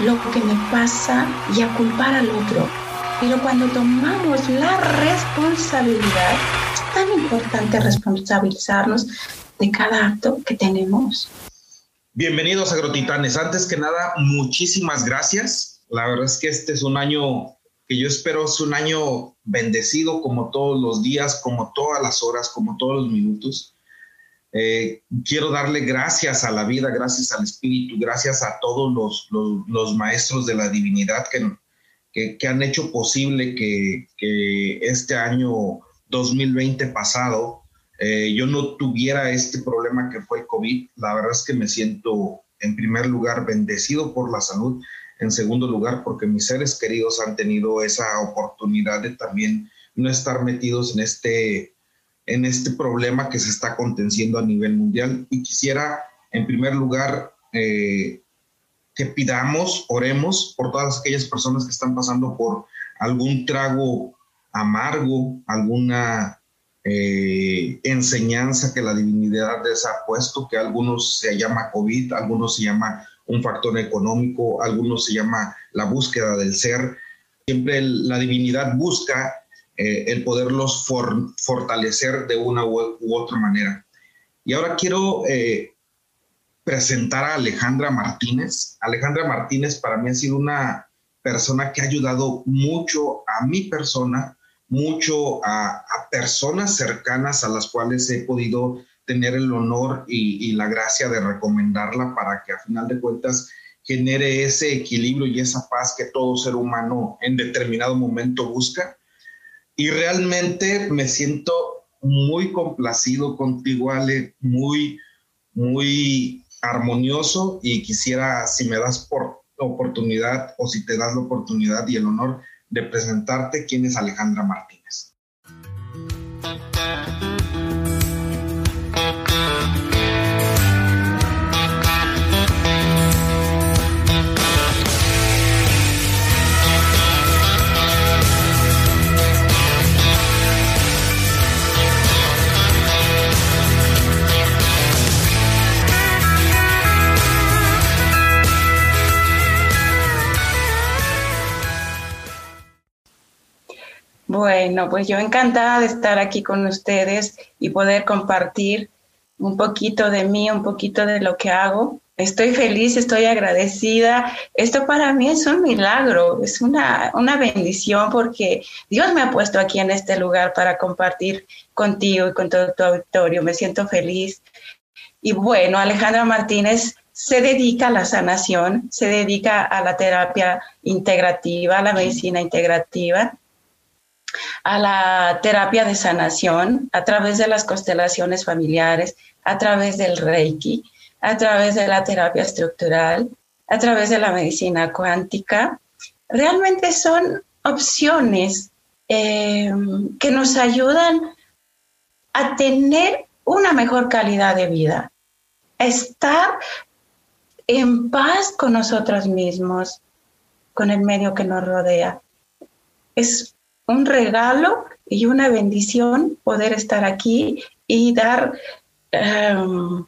lo que me pasa y a culpar al otro. Pero cuando tomamos la responsabilidad, es tan importante responsabilizarnos de cada acto que tenemos. Bienvenidos Agrotitanes. Antes que nada, muchísimas gracias. La verdad es que este es un año que yo espero es un año bendecido como todos los días, como todas las horas, como todos los minutos. Eh, quiero darle gracias a la vida, gracias al Espíritu, gracias a todos los, los, maestros de la divinidad que, que, han hecho posible que, que, este año 2020 pasado eh, yo no tuviera este problema que fue COVID. La verdad es que me siento en primer lugar bendecido por la salud en segundo lugar, porque mis seres queridos han tenido esa oportunidad de también no estar metidos en este, en este problema que se está contenciendo a nivel mundial. Y quisiera, en primer lugar, eh, que pidamos, oremos por todas aquellas personas que están pasando por algún trago amargo, alguna eh, enseñanza que la divinidad les ha puesto, que algunos se llama COVID, algunos se llama un factor económico, algunos se llama la búsqueda del ser. Siempre la divinidad busca eh, el poderlos fortalecer de una u, otra manera. Y ahora quiero eh, presentar a Alejandra Martínez. Alejandra Martínez para mí ha sido una persona que ha ayudado mucho a mi persona, mucho a, a personas cercanas a las cuales he podido tener el honor y, la gracia de recomendarla para que a final de cuentas genere ese equilibrio y esa paz que todo ser humano en determinado momento busca. Y realmente me siento muy complacido contigo, Ale, muy, muy armonioso y quisiera, si me das por oportunidad o si te das la oportunidad y el honor de presentarte quién es Alejandra Martínez. Bueno, pues yo encantada de estar aquí con ustedes y poder compartir un poquito de mí, un poquito de lo que hago. Estoy feliz, estoy agradecida. Esto para mí es un milagro, es una, una bendición porque Dios me ha puesto aquí en este lugar para compartir contigo y con todo tu auditorio. Me siento feliz. Y bueno, Alejandra Martínez se dedica a la sanación, se dedica a la terapia integrativa, a la medicina integrativa a la terapia de sanación a través de las constelaciones familiares, a través del Reiki, a través de la terapia estructural, a través de la medicina cuántica. Realmente son opciones eh, que nos ayudan a tener una mejor calidad de vida, a estar en paz con nosotros mismos, con el medio que nos rodea. Es un regalo y una bendición poder estar aquí y dar em,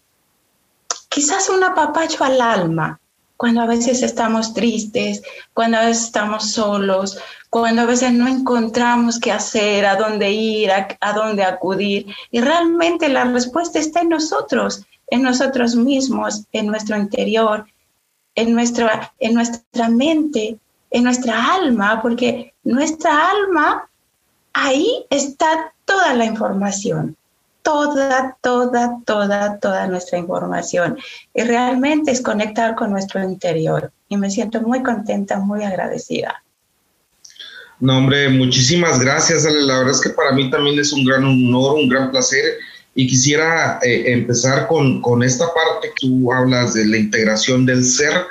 quizás un apapacho al alma cuando a veces estamos tristes, cuando a veces estamos solos, cuando a veces no encontramos qué hacer, a dónde ir, a, dónde acudir. Y realmente la respuesta está en nosotros, en nosotros mismos, en nuestro interior, en nuestra, en nuestra mente, en nuestra alma, porque nuestra alma, ahí está toda la información, toda, toda, toda, toda nuestra información. Y realmente es conectar con nuestro interior. Y me siento muy contenta, muy agradecida. No, hombre, muchísimas gracias, La verdad es que para mí también es un gran honor, un gran placer. Y quisiera eh, empezar con, con esta parte que tú hablas de la integración del ser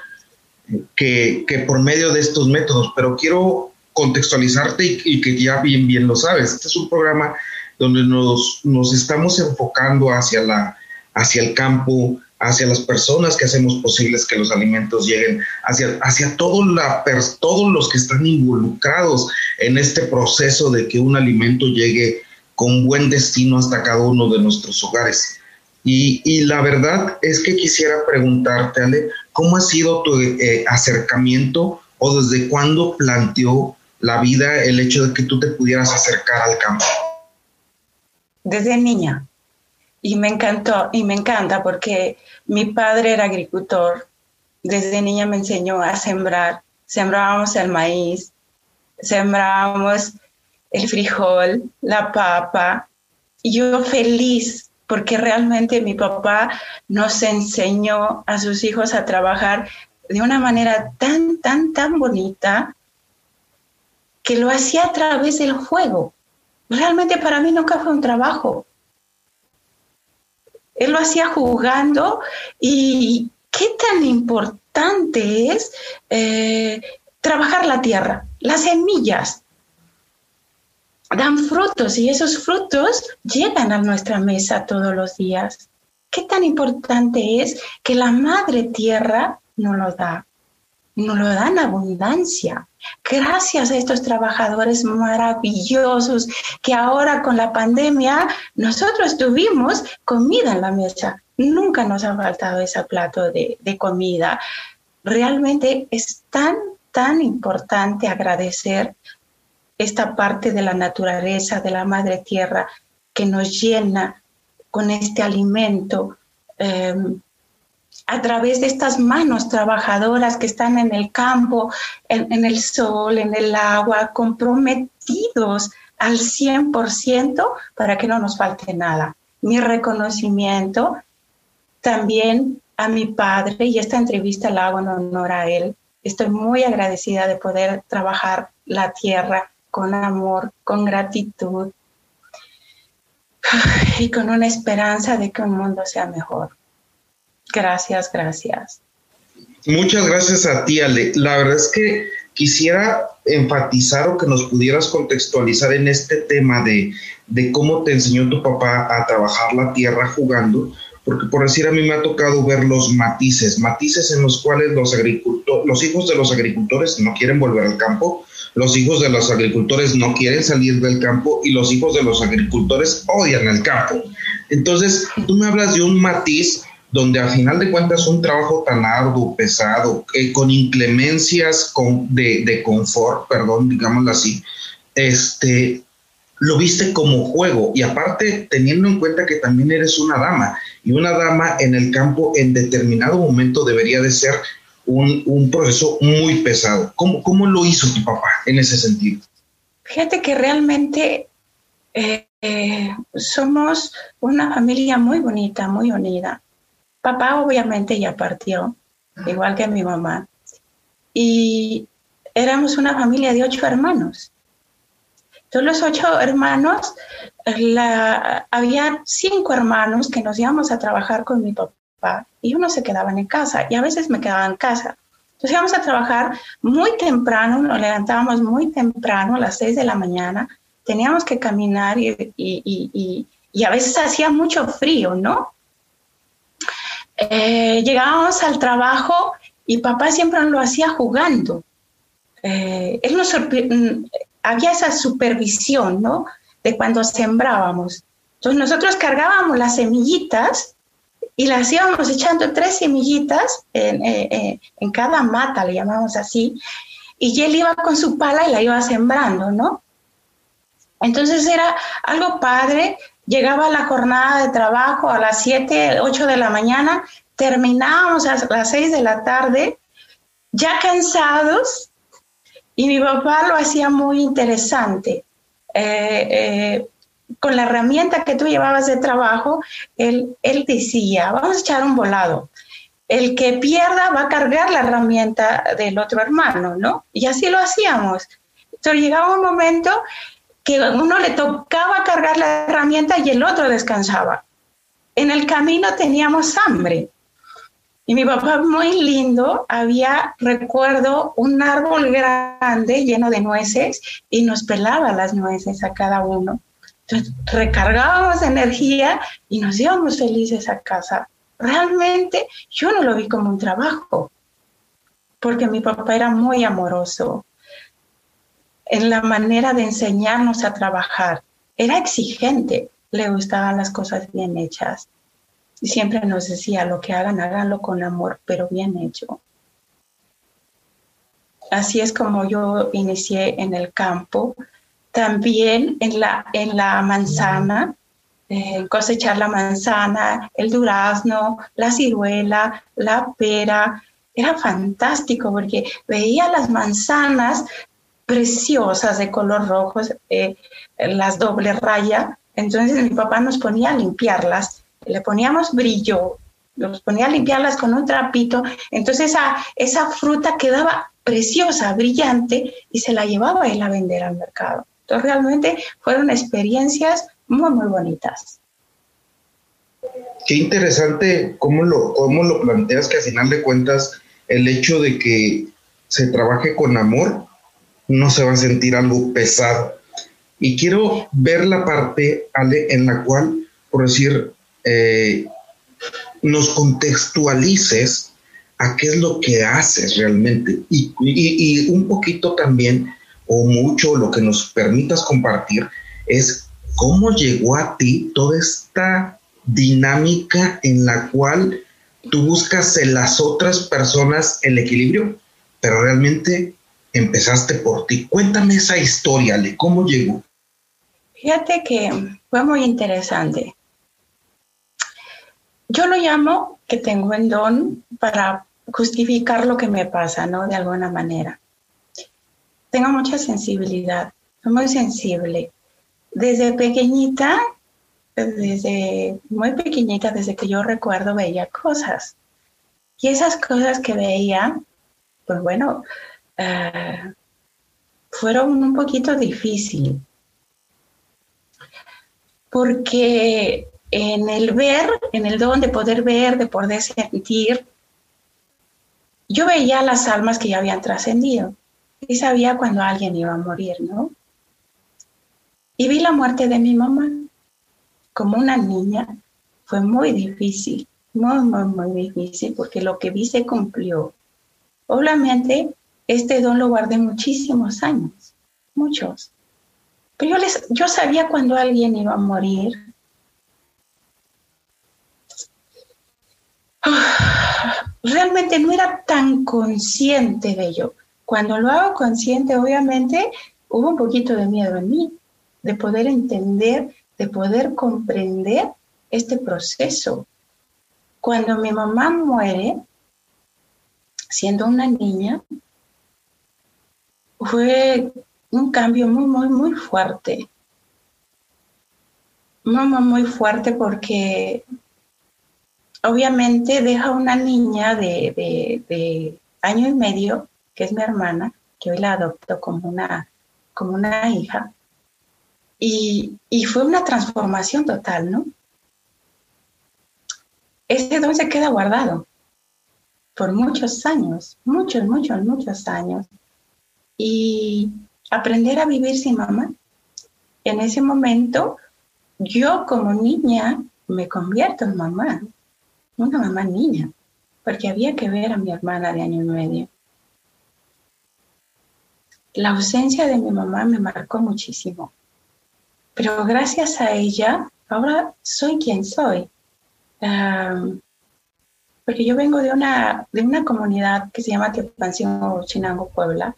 que, que, por medio de estos métodos, pero quiero contextualizarte y, que ya bien, bien lo sabes. Este es un programa donde nos, nos estamos enfocando hacia, la, hacia el campo, hacia las personas que hacemos posibles que los alimentos lleguen, hacia, hacia todo la, todos los que están involucrados en este proceso de que un alimento llegue con buen destino hasta cada uno de nuestros hogares. Y, y la verdad es que quisiera preguntarte, Ale, ¿cómo ha sido tu eh, acercamiento o desde cuándo planteó la vida el hecho de que tú te pudieras acercar al campo? Desde niña. Y me encantó, y me encanta porque mi padre era agricultor. Desde niña me enseñó a sembrar. Sembrábamos el maíz, sembrábamos el frijol, la papa. Y yo feliz porque realmente mi papá nos enseñó a sus hijos a trabajar de una manera tan, tan, tan bonita que lo hacía a través del juego. Realmente para mí nunca fue un trabajo. Él lo hacía jugando y qué tan importante es eh, trabajar la tierra, las semillas. Dan frutos y esos frutos llegan a nuestra mesa todos los días. ¿Qué tan importante es que la madre tierra nos lo da? Nos lo da en abundancia. Gracias a estos trabajadores maravillosos que ahora con la pandemia nosotros tuvimos comida en la mesa. Nunca nos ha faltado ese plato de, de comida. Realmente es tan, tan importante agradecer esta parte de la naturaleza, de la madre tierra, que nos llena con este alimento. Eh, a través de estas manos trabajadoras que están en el campo, en, el sol, en el agua, comprometidos al 100% para que no nos falte nada. Mi reconocimiento también a mi padre, y esta entrevista la hago en honor a él. Estoy muy agradecida de poder trabajar la tierra con amor, con gratitud y con una esperanza de que un mundo sea mejor. Gracias, gracias. Muchas gracias a ti, Ale. La verdad es que quisiera enfatizar o que nos pudieras contextualizar en este tema de, de cómo te enseñó tu papá a trabajar la tierra jugando, porque por decir a mí me ha tocado ver los matices, matices en los cuales los agricultores, los hijos de los agricultores no quieren volver al campo, los hijos de los agricultores no quieren salir del campo y los hijos de los agricultores odian el campo. Entonces, tú me hablas de un matiz donde al final de cuentas un trabajo tan arduo, pesado, eh, con inclemencias de, de, confort, perdón, digámoslo así, este, lo viste como juego y aparte teniendo en cuenta que también eres una dama y una dama en el campo en determinado momento debería de ser un, un proceso muy pesado. ¿Cómo, ¿Cómo, lo hizo tu papá en ese sentido? Fíjate que realmente eh, eh, somos una familia muy bonita, muy unida. Papá obviamente ya partió, igual que mi mamá. Y éramos una familia de ocho hermanos. Todos los ocho hermanos, la, había cinco hermanos que nos íbamos a trabajar con mi papá y uno se quedaban en casa y a veces me quedaba en casa. Entonces íbamos a trabajar muy temprano, nos levantábamos muy temprano, a las seis de la mañana, teníamos que caminar y, y, y a veces hacía mucho frío, ¿no? Eh, llegábamos al trabajo y papá siempre lo hacía jugando. Eh, él mm, había esa supervisión, ¿no? De cuando sembrábamos. Entonces nosotros cargábamos las semillitas y las íbamos echando tres semillitas en, eh, en cada mata, le llamamos así, y él iba con su pala y la iba sembrando, ¿no? Entonces era algo padre llegaba la jornada de trabajo a las 7, 8 de la mañana, terminábamos a las 6 de la tarde, ya cansados, y mi papá lo hacía muy interesante. Eh, eh, con la herramienta que tú llevabas de trabajo, él, él decía, vamos a echar un volado. El que pierda va a cargar la herramienta del otro hermano, ¿no? Y así lo hacíamos. Entonces llegaba un momento que uno le tocaba cargar la herramienta y el otro descansaba. En el camino teníamos hambre. Y mi papá, muy lindo, había, recuerdo, un árbol grande lleno de nueces y nos pelaba las nueces a cada uno. Entonces, recargábamos energía y nos íbamos felices a casa. Realmente yo no lo vi como un trabajo, porque mi papá era muy amoroso, en la manera de enseñarnos a trabajar. Era exigente, le gustaban las cosas bien hechas. Y siempre nos decía, lo que hagan, háganlo con amor, pero bien hecho. Así es como yo inicié en el campo. También en la, en la manzana, eh, cosechar la manzana, el durazno, la ciruela, la pera. Era fantástico porque veía las manzanas preciosas de color rojo, eh, las doble raya. Entonces mi papá nos ponía a limpiarlas, le poníamos brillo, nos ponía a limpiarlas con un trapito. Entonces esa, esa fruta quedaba preciosa, brillante y se la llevaba él a vender al mercado. Entonces realmente fueron experiencias muy, muy bonitas. Qué interesante cómo lo, cómo lo planteas, que al final de cuentas el hecho de que se trabaje con amor no se va a sentir algo pesado. Y quiero ver la parte, Ale, en la cual, por decir, eh, nos contextualices a qué es lo que haces realmente y, y, un poquito también o mucho lo que nos permitas compartir es cómo llegó a ti toda esta dinámica en la cual tú buscas en las otras personas el equilibrio, pero realmente empezaste por ti. Cuéntame esa historia, Ale, ¿cómo llegó? Fíjate que fue muy interesante. Yo lo llamo que tengo el don para justificar lo que me pasa, ¿no? De alguna manera. Tengo mucha sensibilidad, soy muy sensible. Desde pequeñita, desde muy pequeñita, desde que yo recuerdo, veía cosas. Y esas cosas que veía, pues bueno, eh, fueron un poquito difíciles. Porque en el ver, en el don de poder ver, de poder sentir, yo veía las almas que ya habían trascendido y sabía cuando alguien iba a morir, ¿no? Y vi la muerte de mi mamá como una niña. Fue muy difícil, muy, muy, muy difícil, porque lo que vi se cumplió. Obviamente, este don lo guardé muchísimos años, muchos. Pero yo, les, yo sabía cuando alguien iba a morir. realmente no era tan consciente de ello. Cuando lo hago consciente, obviamente, hubo un poquito de miedo en mí, de poder entender, de poder comprender este proceso. Cuando mi mamá muere, siendo una niña, fue un cambio muy, muy, muy fuerte. Muy, muy, muy fuerte porque obviamente deja una niña de, año y medio, que es mi hermana, que hoy la adopto como una, como una hija. Y, y fue una transformación total, ¿no? Ese don se queda guardado por muchos años, muchos, muchos, muchos años. Y aprender a vivir sin mamá. En ese momento, yo como niña me convierto en mamá una mamá niña, porque había que ver a mi hermana de año y medio. La ausencia de mi mamá me marcó muchísimo, pero gracias a ella ahora soy quien soy. porque yo vengo de una, de una comunidad que se llama Teopancio Chinango, Puebla,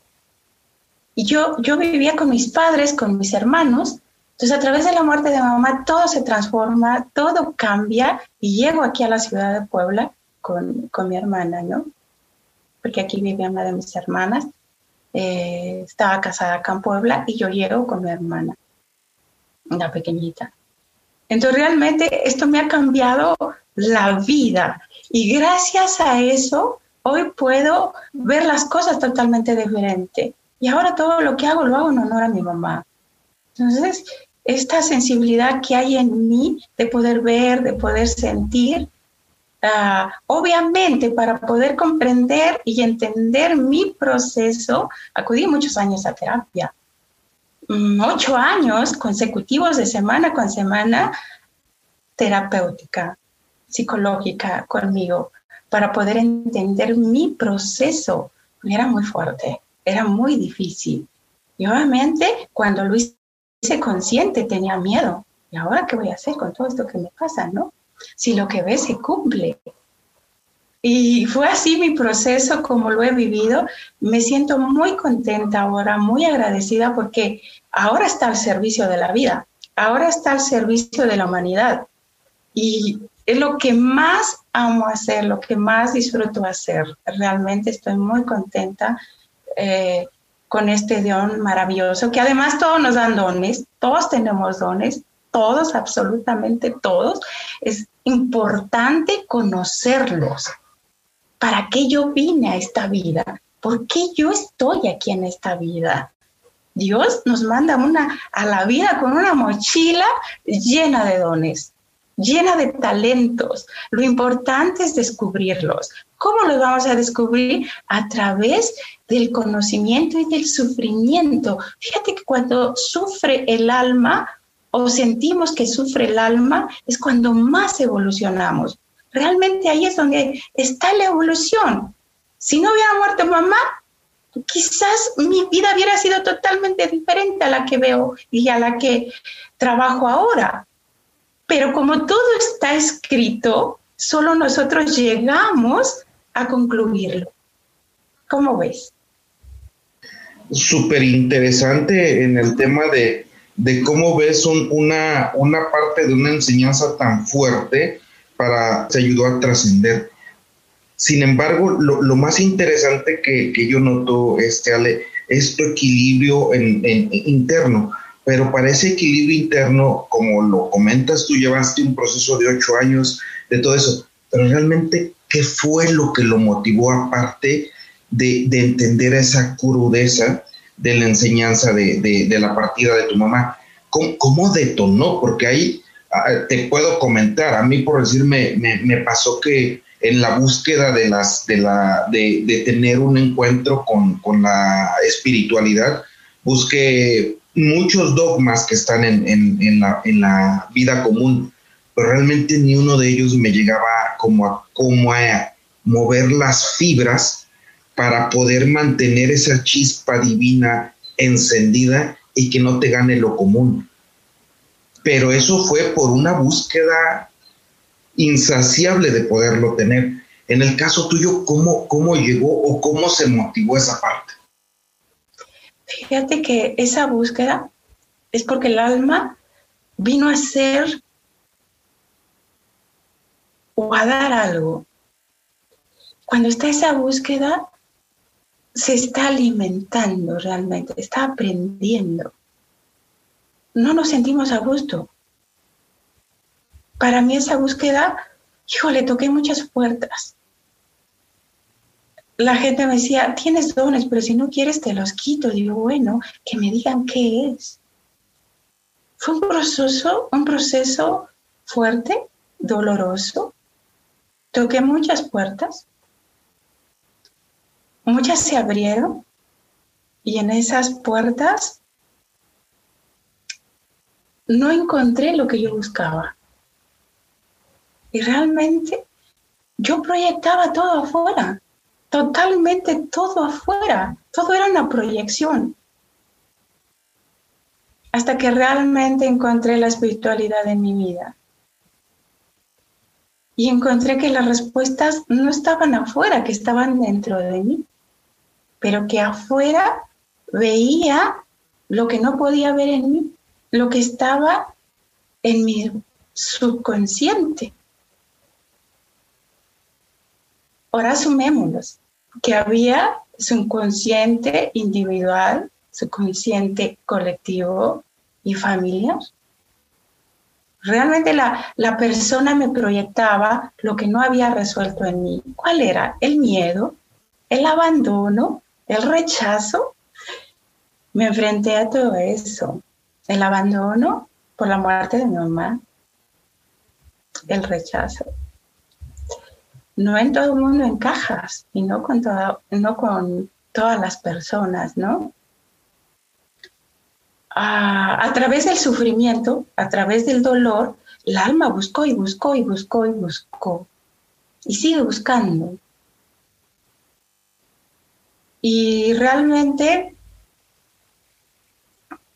y yo, yo vivía con mis padres, con mis hermanos, entonces, a través de la muerte de mamá, todo se transforma, todo cambia y llego aquí a la ciudad de Puebla con, mi hermana, ¿no? Porque aquí vivía una de mis hermanas, eh, estaba casada acá en Puebla y yo llego con mi hermana, una pequeñita. Entonces, realmente esto me ha cambiado la vida y gracias a eso hoy puedo ver las cosas totalmente diferente. Y ahora todo lo que hago lo hago en honor a mi mamá. Entonces, esta sensibilidad que hay en mí de poder ver, de poder sentir, ah, obviamente para poder comprender y entender mi proceso, acudí muchos años a terapia, mm, ocho años consecutivos de semana con semana terapéutica, psicológica conmigo, para poder entender mi proceso. Era muy fuerte, era muy difícil. Y obviamente cuando Luis ese consciente tenía miedo. ¿Y ahora qué voy a hacer con todo esto que me pasa, no? si lo que ves se cumple? Y fue así mi proceso como lo he vivido. Me siento muy contenta ahora, muy agradecida porque ahora está al servicio de la vida, ahora está al servicio de la humanidad. Y es lo que más amo hacer, lo que más disfruto hacer. Realmente estoy muy contenta eh, con este don maravilloso, que además todos nos dan dones, todos tenemos dones, todos, absolutamente todos. Es importante conocerlos. ¿Para qué yo vine a esta vida? ¿Por qué yo estoy aquí en esta vida? Dios nos manda una, a la vida con una mochila llena de dones llena de talentos. Lo importante es descubrirlos. ¿Cómo los vamos a descubrir? A través del conocimiento y del sufrimiento. Fíjate que cuando sufre el alma o sentimos que sufre el alma es cuando más evolucionamos. Realmente ahí es donde está la evolución. Si no hubiera muerto mamá, quizás mi vida hubiera sido totalmente diferente a la que veo y a la que trabajo ahora. Pero como todo está escrito, solo nosotros llegamos a concluirlo. ¿Cómo ves? Súper interesante en el tema de, cómo ves una, una parte de una enseñanza tan fuerte para te ayudó a trascender. Sin embargo, lo, más interesante que, yo noto, este, Ale, es tu equilibrio en, interno pero para ese equilibrio interno, como lo comentas, tú llevaste un proceso de ocho años de todo eso, pero realmente, ¿qué fue lo que lo motivó aparte de, entender esa crudeza de la enseñanza de, la partida de tu mamá? ¿Cómo, detonó? Porque ahí ah, te puedo comentar, a mí por decirme, me, pasó que en la búsqueda de, las, de, la, de, tener un encuentro con, con la espiritualidad, busqué muchos dogmas que están en, la, vida común, pero realmente ni uno de ellos me llegaba como a, como a mover las fibras para poder mantener esa chispa divina encendida y que no te gane lo común. Pero eso fue por una búsqueda insaciable de poderlo tener. En el caso tuyo, ¿cómo, cómo llegó o cómo se motivó esa parte? Fíjate que esa búsqueda es porque el alma vino a ser o a dar algo. Cuando está esa búsqueda, se está alimentando realmente, está aprendiendo. No nos sentimos a gusto. Para mí esa búsqueda, híjole, toqué muchas puertas la gente me decía, tienes dones, pero si no quieres te los quito. Digo, bueno, que me digan qué es. Fue un proceso, un proceso fuerte, doloroso. Toqué muchas puertas. Muchas se abrieron y en esas puertas no encontré lo que yo buscaba. Y realmente yo proyectaba todo afuera totalmente todo afuera, todo era una proyección. Hasta que realmente encontré la espiritualidad en mi vida. Y encontré que las respuestas no estaban afuera, que estaban dentro de mí, pero que afuera veía lo que no podía ver en mí, lo que estaba en mi subconsciente. Ahora sumémoslos que había su consciente individual, su consciente colectivo y familiar. Realmente la, la persona me proyectaba lo que no había resuelto en mí. ¿Cuál era? El miedo, el abandono, el rechazo. Me enfrenté a todo eso. El abandono por la muerte de mi mamá, el rechazo, no en todo el mundo encajas y no con, no con todas las personas, ¿no? A, través del sufrimiento, a través del dolor, el alma buscó y buscó y buscó y buscó y sigue buscando. Y realmente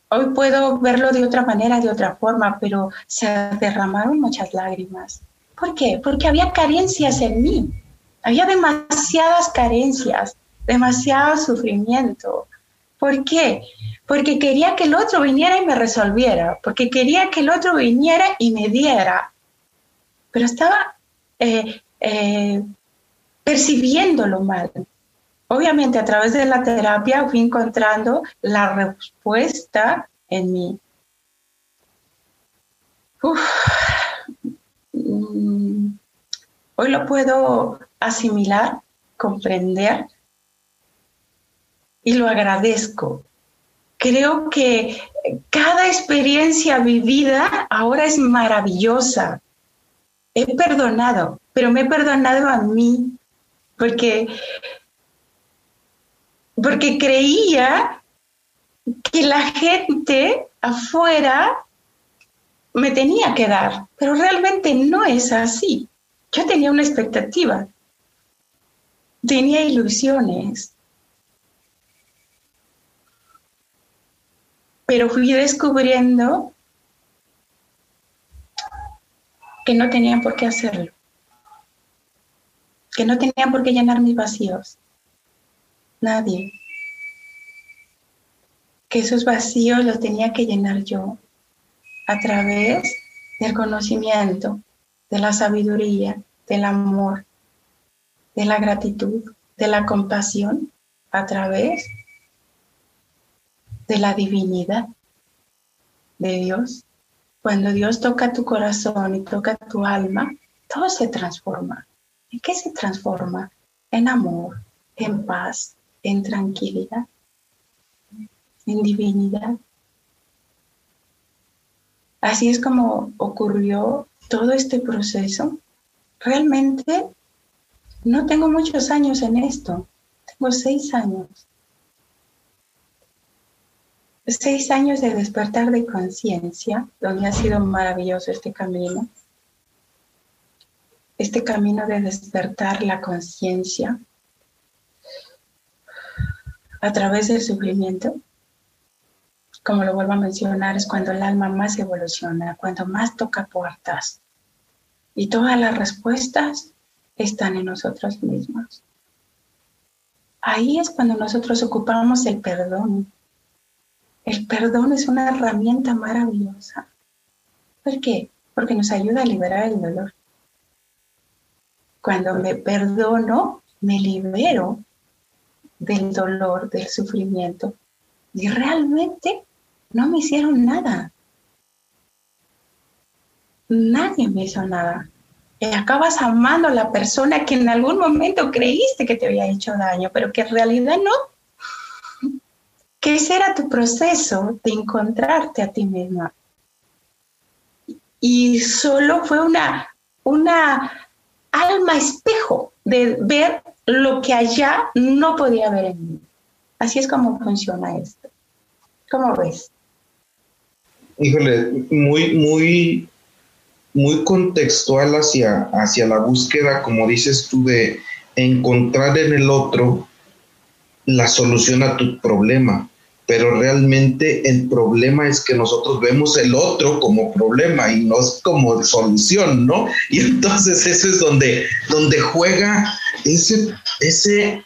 hoy puedo verlo de otra manera, de otra forma, pero se derramaron muchas lágrimas ¿Por qué? Porque había carencias en mí. Había demasiadas carencias, demasiado sufrimiento. ¿Por qué? Porque quería que el otro viniera y me resolviera, porque quería que el otro viniera y me diera. Pero estaba eh, eh, percibiéndolo mal. Obviamente a través de la terapia fui encontrando la respuesta en mí. Mm, hoy lo puedo asimilar, comprender y lo agradezco. Creo que cada experiencia vivida ahora es maravillosa. He perdonado, pero me he perdonado a mí porque porque creía que la gente afuera me tenía que dar, pero realmente no es así. Yo tenía una expectativa, tenía ilusiones, pero fui descubriendo que no tenían por qué hacerlo, que no tenían por qué llenar mis vacíos. Nadie. Que esos vacíos los tenía que llenar yo a través del conocimiento, de la sabiduría, del amor, de la gratitud, de la compasión, a través de la divinidad de Dios. Cuando Dios toca tu corazón y toca tu alma, todo se transforma. ¿En qué se transforma? En amor, en paz, en tranquilidad, en divinidad. Así es como ocurrió todo este proceso. Realmente no tengo muchos años en esto, tengo seis años. Seis años de despertar de conciencia, donde ha sido maravilloso este camino. Este camino de despertar la conciencia, a través del sufrimiento, como lo vuelvo a mencionar, es cuando el alma más evoluciona, cuando más toca puertas. Y todas las respuestas están en nosotros mismos. Ahí es cuando nosotros ocupamos el perdón. El perdón es una herramienta maravillosa. ¿Por qué? Porque nos ayuda a liberar el dolor. Cuando me perdono, me libero del dolor, del sufrimiento. Y realmente no me hicieron nada. Nadie me hizo nada. Y acabas amando a la persona que en algún momento creíste que te había hecho daño, pero que en realidad no. Que ese era tu proceso de encontrarte a ti misma. Y solo fue una, una alma espejo de ver lo que allá no podía ver en mí. Así es como funciona esto. ¿Cómo ves? Híjole, muy, muy, muy contextual hacia, hacia la búsqueda, como dices tú, de encontrar en el otro la solución a tu problema pero realmente el problema es que nosotros vemos el otro como problema y no es como solución, ¿no? Y entonces eso es donde, donde juega ese, ese,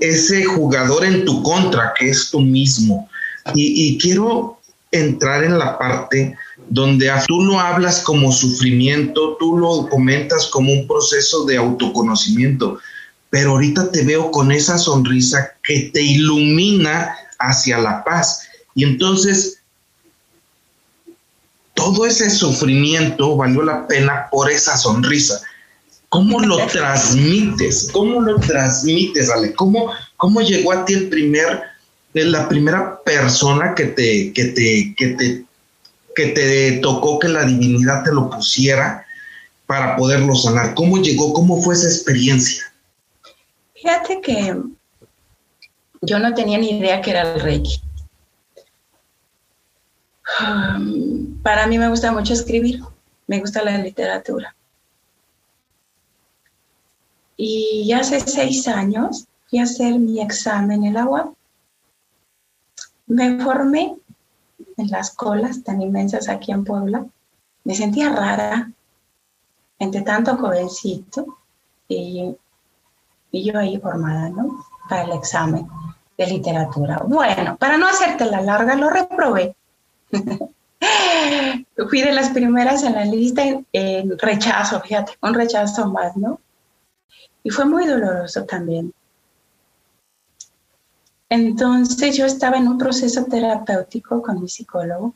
ese jugador en tu contra, que es tú mismo. Y, y quiero entrar en la parte donde tú lo hablas como sufrimiento, tú lo comentas como un proceso de autoconocimiento, pero ahorita te veo con esa sonrisa que te ilumina hacia la paz. Y entonces, todo ese sufrimiento valió la pena por esa sonrisa. ¿Cómo lo transmites? ¿Cómo lo transmites, Ale? ¿Cómo, cómo llegó a ti el primer, la primera persona que te, que te, que te, que te tocó que la divinidad te lo pusiera para poderlo sanar? ¿Cómo llegó? ¿Cómo fue esa experiencia? Fíjate que yo no tenía ni idea que era el Reiki. Um, para mí me gusta mucho escribir, me gusta la literatura. Y hace seis años fui a hacer mi examen en el agua. Me formé en las colas tan inmensas aquí en Puebla. Me sentía rara, entre tanto jovencito y, yo ahí formada, ¿no? Para el examen de literatura. Bueno, para no hacerte la larga, lo reprobé. Fui de las primeras en la lista en, rechazo, fíjate, un rechazo más, ¿no? Y fue muy doloroso también. Entonces yo estaba en un proceso terapéutico con mi psicólogo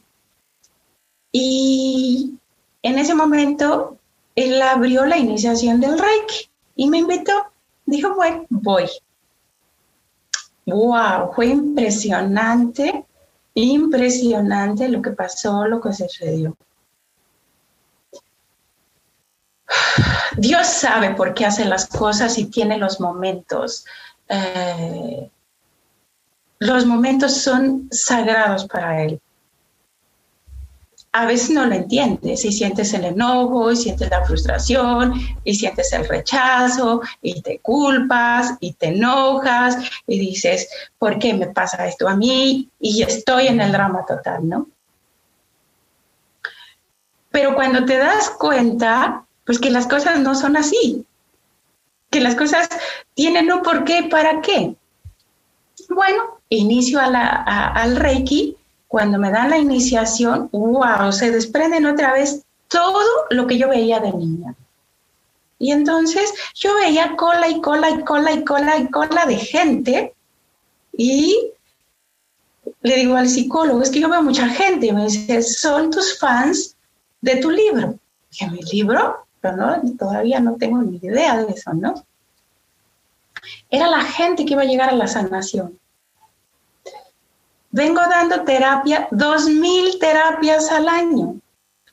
y en ese momento él abrió la iniciación del Reiki y me invitó. Dijo, bueno, voy. Wow, fue impresionante, impresionante lo que pasó, lo que sucedió. Dios sabe por qué hace las cosas y tiene los momentos. Eh, los momentos son sagrados para Él a veces no lo entiendes y sientes el enojo y sientes la frustración y sientes el rechazo y te culpas y te enojas y dices, ¿por qué me pasa esto a mí? Y estoy en el drama total, ¿no? Pero cuando te das cuenta, pues que las cosas no son así, que las cosas tienen un por qué, para qué. Bueno, inicio al Reiki cuando me dan la iniciación, wow, se desprenden otra vez todo lo que yo veía de niña. Y entonces yo veía cola y cola y cola y cola y cola de gente y le digo al psicólogo, es que yo veo mucha gente y me dice, son tus fans de tu libro. Dije, ¿mi libro? Pero no, todavía no tengo ni idea de eso, ¿no? Era la gente que iba a llegar a la sanación. Vengo dando terapia, dos mil terapias al año.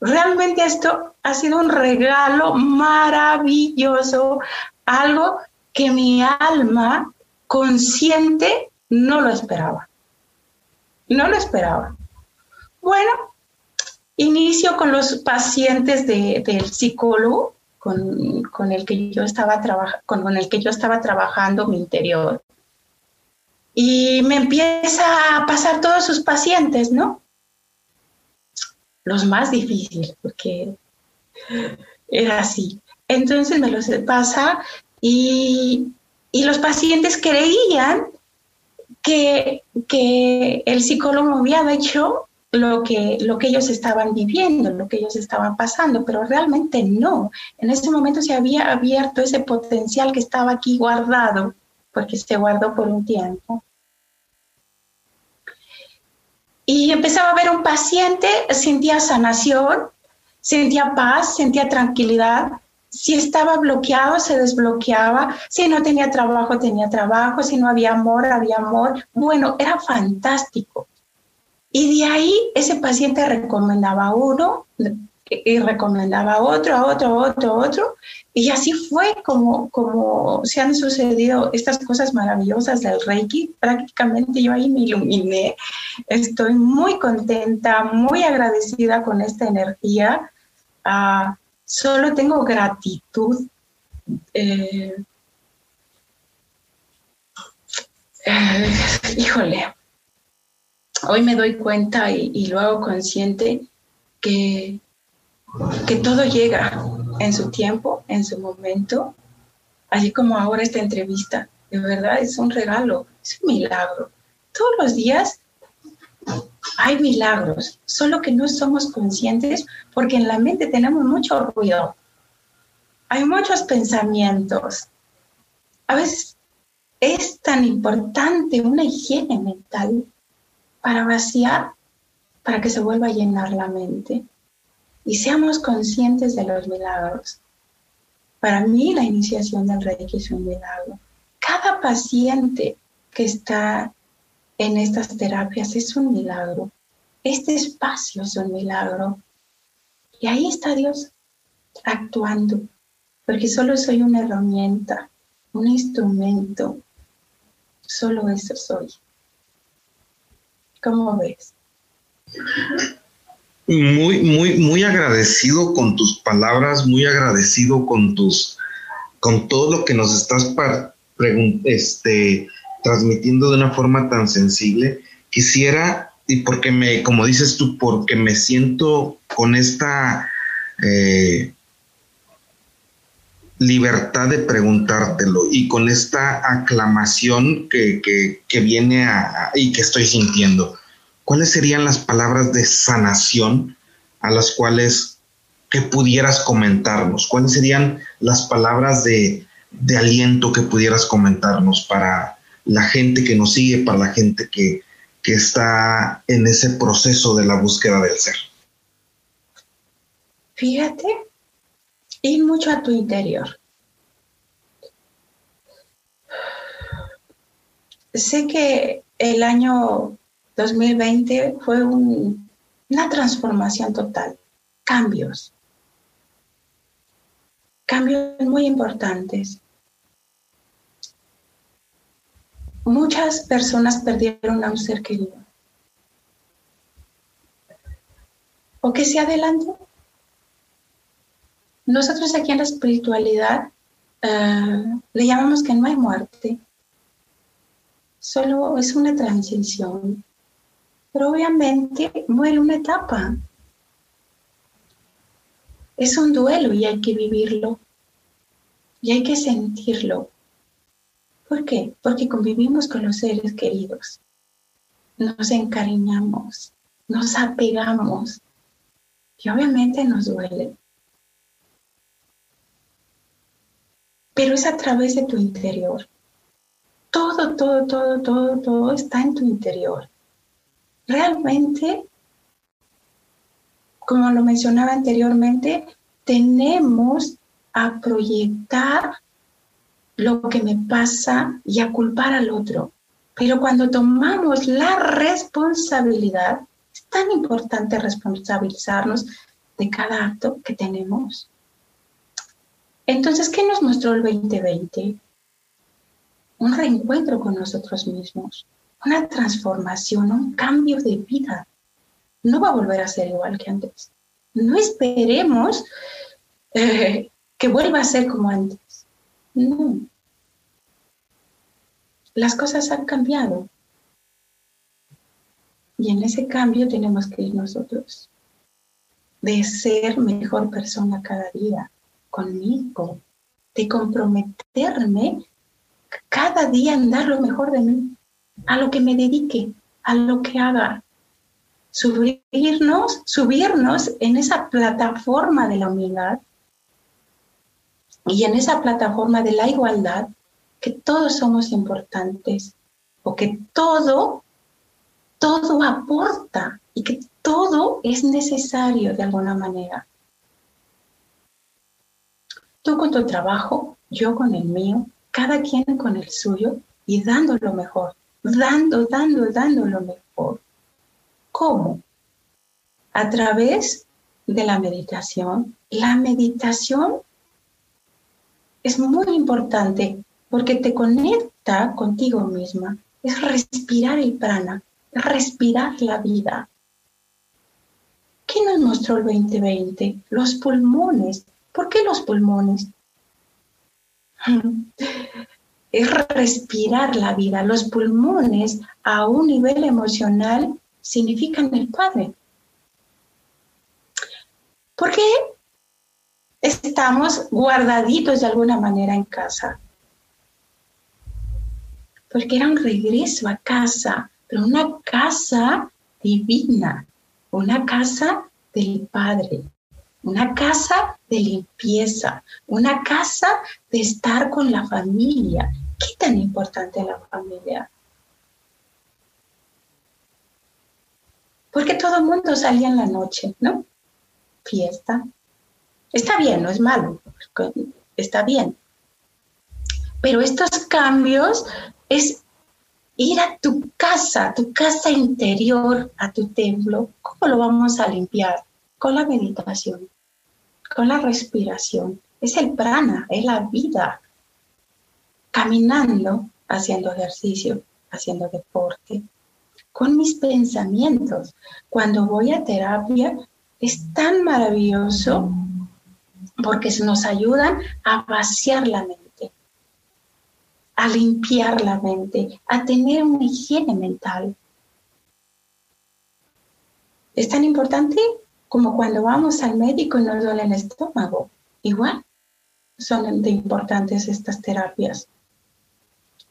Realmente esto ha sido un regalo maravilloso, algo que mi alma consciente no lo esperaba. No lo esperaba. Bueno, inicio con los pacientes del psicólogo con, el que yo estaba con el que yo estaba trabajando mi interior y me empieza a pasar todos sus pacientes, ¿no? Los más difíciles, porque era así. Entonces me los pasa y, los pacientes creían que, que, el psicólogo había hecho lo que, lo que ellos estaban viviendo, lo que ellos estaban pasando, pero realmente no. En ese momento se había abierto ese potencial que estaba aquí guardado porque se guardó por un tiempo. Y empezaba a ver un paciente, sentía sanación, sentía paz, sentía tranquilidad. Si estaba bloqueado, se desbloqueaba. Si no tenía trabajo, tenía trabajo. Si no había amor, había amor. Bueno, era fantástico. Y de ahí ese paciente recomendaba uno, y recomendaba a otro, a otro, a otro, a otro. Y así fue como, como se han sucedido estas cosas maravillosas del Reiki. Prácticamente yo ahí me iluminé. Estoy muy contenta, muy agradecida con esta energía. Ah, solo tengo gratitud. Eh, eh, híjole, hoy me doy cuenta y, lo hago consciente que que todo llega en su tiempo, en su momento, así como ahora esta entrevista. De verdad es un regalo, es un milagro. Todos los días hay milagros, solo que no somos conscientes porque en la mente tenemos mucho ruido. Hay muchos pensamientos. A veces es tan importante una higiene mental para vaciar, para que se vuelva a llenar la mente y seamos conscientes de los milagros. Para mí la iniciación del Reiki es un milagro. Cada paciente que está en estas terapias es un milagro. Este espacio es un milagro. Y ahí está Dios actuando, porque solo soy una herramienta, un instrumento. Solo eso soy. ¿Cómo ves? muy, muy, muy agradecido con tus palabras, muy agradecido con tus, con todo lo que nos estás este, transmitiendo de una forma tan sensible. Quisiera, y porque me, como dices tú, porque me siento con esta, eh, libertad de preguntártelo y con esta aclamación que, que, viene a, y que estoy sintiendo, ¿cuáles serían las palabras de sanación a las cuales que pudieras comentarnos? ¿Cuáles serían las palabras de, de aliento que pudieras comentarnos para la gente que nos sigue, para la gente que, que está en ese proceso de la búsqueda del ser? Fíjate, ir mucho a tu interior. Sé que el año 2020 fue una transformación total, cambios, cambios muy importantes. Muchas personas perdieron a un ser querido. ¿O que se adelantó? Nosotros aquí en la espiritualidad eh, le llamamos que no hay muerte, solo es una transición. Pero obviamente muere una etapa. Es un duelo y hay que vivirlo. Y hay que sentirlo. ¿Por qué? Porque convivimos con los seres queridos. Nos encariñamos, nos apegamos y obviamente nos duele. Pero es a través de tu interior. Todo, todo, todo, todo, todo está en tu interior. Realmente, como lo mencionaba anteriormente, tenemos a proyectar lo que me pasa y a culpar al otro. Pero cuando tomamos la responsabilidad, es tan importante responsabilizarnos de cada acto que tenemos. Entonces, ¿qué nos mostró el 2020? Un reencuentro con nosotros mismos, una transformación, un cambio de vida. No va a volver a ser igual que antes. No esperemos eh, que vuelva a ser como antes. No. Las cosas han cambiado. Y en ese cambio tenemos que ir nosotros. De ser mejor persona cada día conmigo. De comprometerme cada día en dar lo mejor de mí. A lo que me dedique, a lo que haga. Subirnos, subirnos en esa plataforma de la humildad y en esa plataforma de la igualdad, que todos somos importantes o que todo, todo aporta y que todo es necesario de alguna manera. Tú con tu trabajo, yo con el mío, cada quien con el suyo y dando lo mejor, dando, dando, dando lo mejor. ¿Cómo? A través de la meditación. La meditación es muy importante porque te conecta contigo misma. Es respirar el prana, respirar la vida. ¿Qué nos mostró el 2020? Los pulmones. ¿Por qué los pulmones? es respirar la vida. Los pulmones a un nivel emocional significan el Padre. ¿Por qué estamos guardaditos de alguna manera en casa. Porque era un regreso a casa, pero una casa divina, una casa del Padre, una casa de limpieza, una casa de estar con la familia. ¿Qué tan importante es la familia? Porque todo el mundo salía en la noche, ¿no? Fiesta, Está bien, no es malo, está bien. Pero estos cambios es ir a tu casa, tu casa interior, a tu templo. ¿Cómo lo vamos a limpiar? Con la meditación, con la respiración. Es el prana, es la vida. Caminando, haciendo ejercicio, haciendo deporte, con mis pensamientos. Cuando voy a terapia, es tan maravilloso porque nos ayudan a vaciar la mente, a limpiar la mente, a tener una higiene mental. Es tan importante como cuando vamos al médico y nos duele el estómago. Igual, son de importantes estas terapias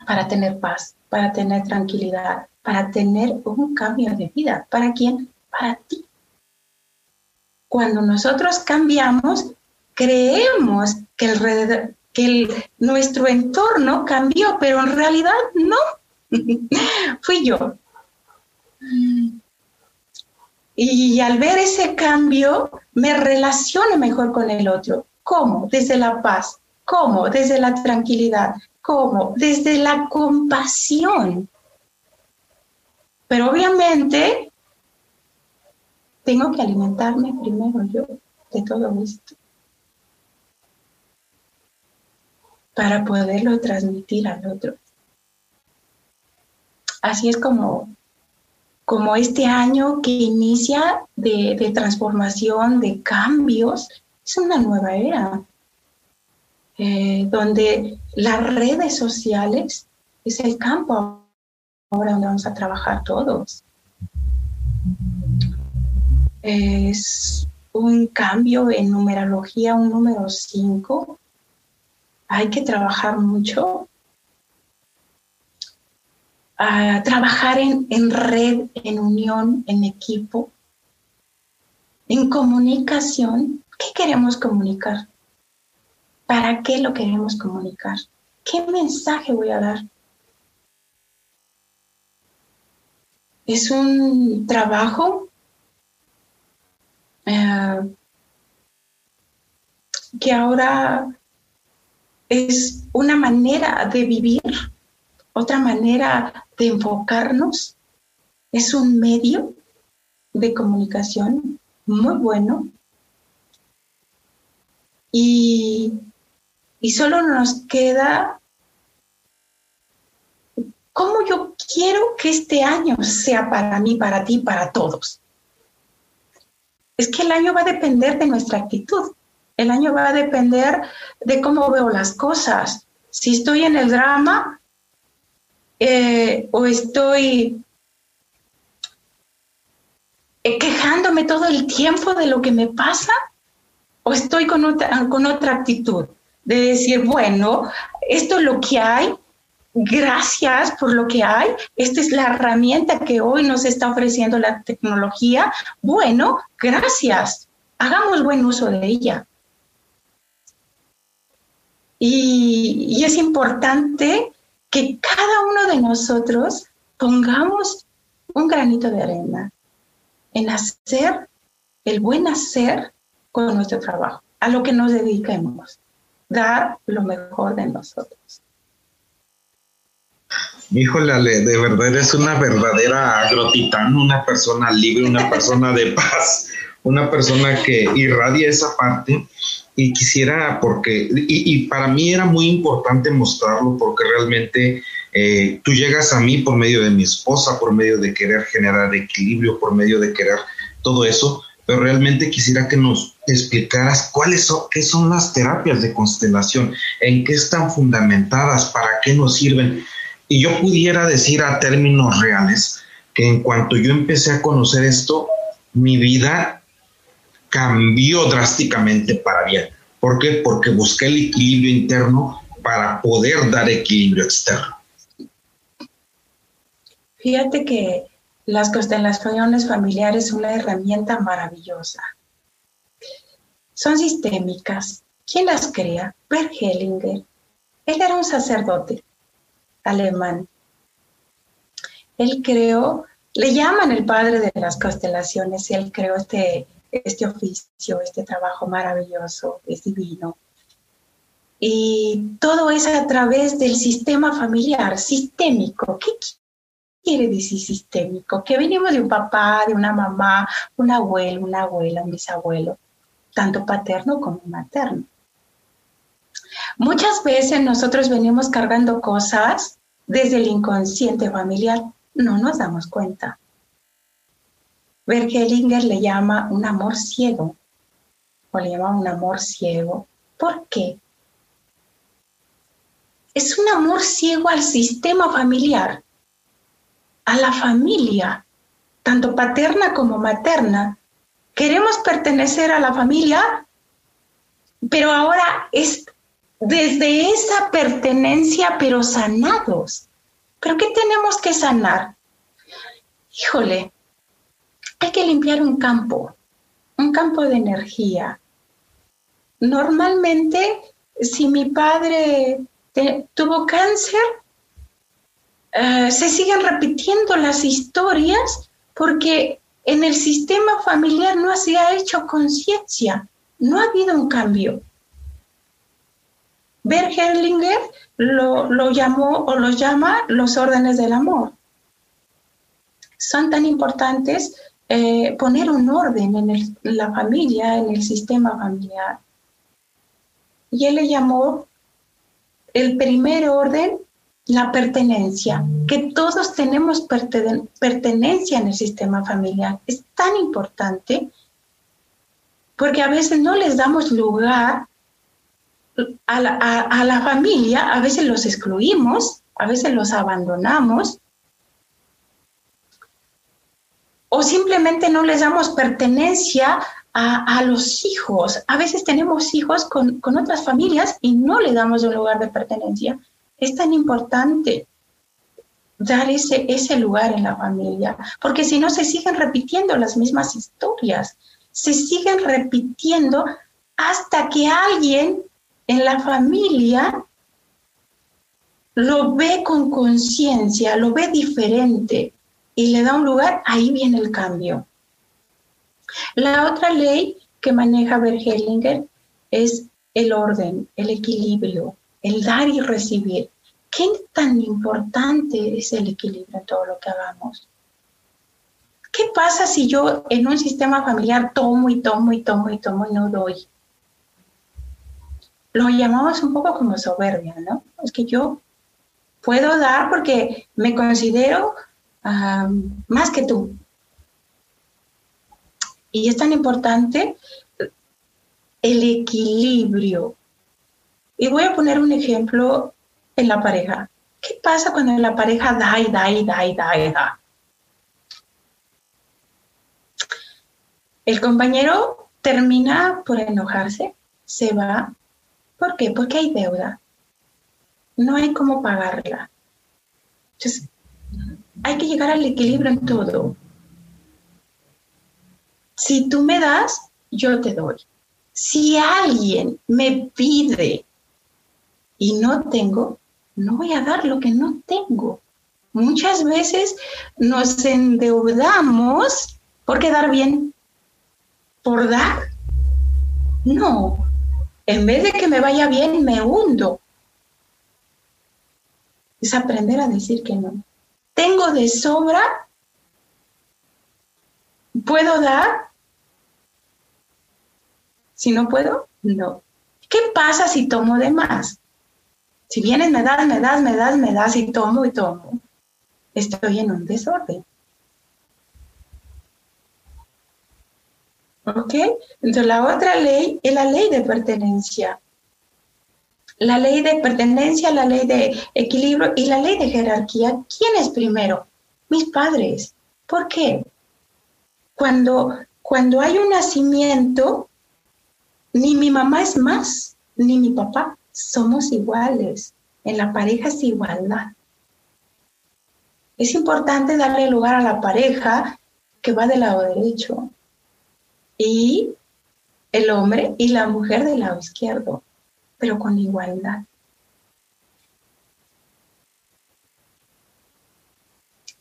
para tener paz, para tener tranquilidad, para tener un cambio de vida. ¿Para quién? Para ti. Cuando nosotros cambiamos, creemos que, el, que nuestro entorno cambió, pero en realidad no. Fui yo. Y al ver ese cambio, me relaciono mejor con el otro. ¿Cómo? Desde la paz. ¿Cómo? Desde la tranquilidad. ¿Cómo? Desde la compasión. Pero obviamente tengo que alimentarme primero yo de todo esto para poderlo transmitir al otro. Así es como, como este año que inicia de, transformación, de cambios, es una nueva era, eh, donde las redes sociales es el campo ahora donde vamos a trabajar todos. Es un cambio en numerología, un número 5. Hay que trabajar mucho. Trabajar en, en red, en unión, en equipo, en comunicación. ¿Qué queremos comunicar? ¿Para qué lo queremos comunicar? ¿Qué mensaje voy a dar? Es un trabajo eh, que ahora es una manera de vivir, otra manera de enfocarnos. Es un medio de comunicación muy bueno. Y y solo nos queda cómo yo quiero que este año sea para mí, para ti, para todos. Es que el año va a depender de nuestra actitud. El año va a depender de cómo veo las cosas. Si estoy en el drama eh, o estoy eh, quejándome todo el tiempo de lo que me pasa o estoy con otra, con otra actitud de decir, bueno, esto es lo que hay, gracias por lo que hay, esta es la herramienta que hoy nos está ofreciendo la tecnología, bueno, gracias, hagamos buen uso de ella. Y, y es importante que cada uno de nosotros pongamos un granito de arena en hacer el buen hacer con nuestro trabajo, a lo que nos dediquemos dar lo mejor de nosotros. Híjole, de verdad eres una verdadera agrotitán, una persona libre, una persona de paz, una persona que irradia esa parte y quisiera, porque, y, para mí era muy importante mostrarlo porque realmente eh, tú llegas a mí por medio de mi esposa, por medio de querer generar equilibrio, por medio de querer todo eso, pero realmente quisiera que nos explicaras cuáles son, qué son las terapias de constelación, en qué están fundamentadas, para qué nos sirven. Y yo pudiera decir a términos reales que en cuanto yo empecé a conocer esto, mi vida cambió drásticamente para bien. ¿Por qué? Porque busqué el equilibrio interno para poder dar equilibrio externo. Fíjate que las constelaciones familiares son una herramienta maravillosa. Son sistémicas. ¿Quién las crea? Bert Hellinger. Él era un sacerdote alemán. Él creó, le llaman el padre de las constelaciones, él creó este, este oficio, este trabajo maravilloso, es divino. Y todo es a través del sistema familiar, sistémico. ¿Qué quiere decir sistémico? Que venimos de un papá, de una mamá, un abuelo, una abuela, un bisabuelo, tanto paterno como materno. Muchas veces nosotros venimos cargando cosas desde el inconsciente familiar, no nos damos cuenta. Bergelinger le llama un amor ciego, o le llama un amor ciego. ¿Por qué? Es un amor ciego al sistema familiar a la familia, tanto paterna como materna. Queremos pertenecer a la familia, pero ahora es desde esa pertenencia, pero sanados. ¿Pero qué tenemos que sanar? Híjole, hay que limpiar un campo, un campo de energía. Normalmente, si mi padre tuvo cáncer, eh, se siguen repitiendo las historias porque en el sistema familiar no se ha hecho conciencia, no ha habido un cambio. Bert Hellinger lo, llamó o los llama los órdenes del amor. Son tan importantes eh, poner un orden en, la familia, en el sistema familiar. Y él le llamó el primer orden la pertenencia, que todos tenemos pertenencia en el sistema familiar. Es tan importante porque a veces no les damos lugar a la, familia, a veces los excluimos, a veces los abandonamos, o simplemente no les damos pertenencia a, los hijos. A veces tenemos hijos con, otras familias y no le damos un lugar de pertenencia. Es tan importante dar ese, ese lugar en la familia, porque si no se siguen repitiendo las mismas historias, se siguen repitiendo hasta que alguien en la familia lo ve con conciencia, lo ve diferente y le da un lugar, ahí viene el cambio. La otra ley que maneja Bergelinger es el orden, el equilibrio, el dar y recibir. ¿Qué tan importante es el equilibrio en todo lo que hagamos? ¿Qué pasa si yo en un sistema familiar tomo y tomo y tomo y tomo y no doy? lo llamamos un poco como soberbia, ¿no? Es que yo puedo dar porque me considero más que tú. Y es tan importante el equilibrio. Y voy a poner un ejemplo en la pareja. ¿Qué pasa cuando la pareja da y da y da y da y da? El compañero termina por enojarse, se va ¿Por qué? Porque hay deuda. No hay cómo pagarla. Entonces, hay que llegar al equilibrio en todo. Si tú me das, yo te doy. Si alguien me pide y no tengo, no voy a dar lo que no tengo. Muchas veces nos endeudamos por quedar bien, por dar. No, en vez de que me vaya bien, me hundo. Es aprender a decir que no. Tengo de sobra, puedo dar. Si no puedo, no. ¿Qué pasa si tomo de más? Si vienes, me das, me das, me das, me das y tomo y tomo. Estoy en un desorden. ¿Ok? Entonces la otra ley es la ley de pertenencia. La ley de pertenencia, la ley de equilibrio y la ley de jerarquía. ¿Quién es primero? Mis padres. ¿Por qué? Cuando, cuando hay un nacimiento, ni mi mamá es más, ni mi papá. Somos iguales. En la pareja es igualdad. Es importante darle lugar a la pareja que va del lado derecho y el hombre y la mujer del lado izquierdo, pero con igualdad.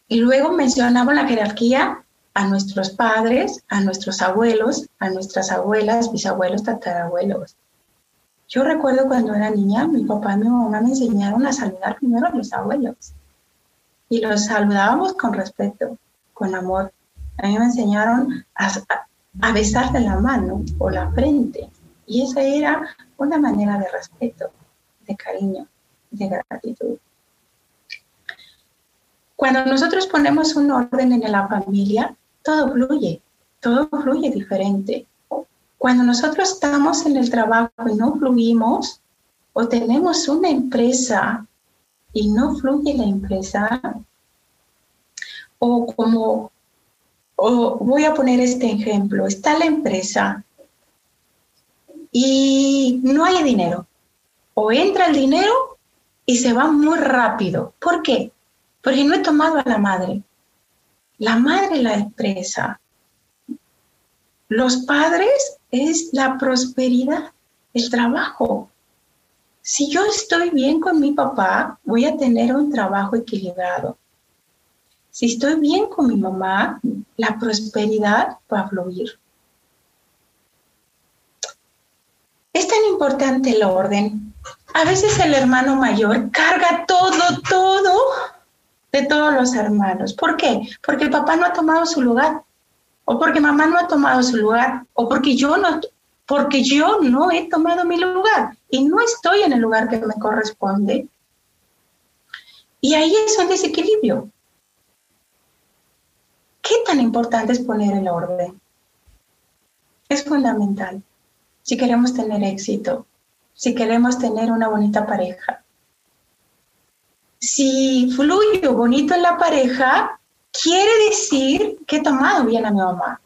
Y luego mencionamos la jerarquía a nuestros padres, a nuestros abuelos, a nuestras abuelas, bisabuelos, tatarabuelos. Yo recuerdo cuando era niña, mi papá y mi mamá me enseñaron a saludar primero a los abuelos. Y los saludábamos con respeto, con amor. A mí me enseñaron a, a besarle la mano o la frente. Y esa era una manera de respeto, de cariño, de gratitud. Cuando nosotros ponemos un orden en la familia, todo fluye, todo fluye diferente. Cuando nosotros estamos en el trabajo y no fluimos, o tenemos una empresa y no fluye la empresa, o como voy a poner este ejemplo, está la empresa y no hay dinero. o entra el dinero y se va muy rápido. ¿Por qué? Porque no he tomado a la madre. La madre la expresa. Los padres es la prosperidad, el trabajo. Si yo estoy bien con mi papá, voy a tener un trabajo equilibrado. Si estoy bien con mi mamá, la prosperidad va a fluir. Es tan importante el orden. A veces el hermano mayor carga todo, todo de todos los hermanos. ¿Por qué? Porque el papá no ha tomado su lugar, o porque mamá no ha tomado su lugar, o porque yo no, porque yo no he tomado mi lugar y no estoy en el lugar que me corresponde. Y ahí es un desequilibrio. ¿Qué tan importante es poner el orden? Es fundamental si queremos tener éxito, si queremos tener una bonita pareja. Si fluyo bonito en la pareja, quiere decir que he tomado bien a mi mamá.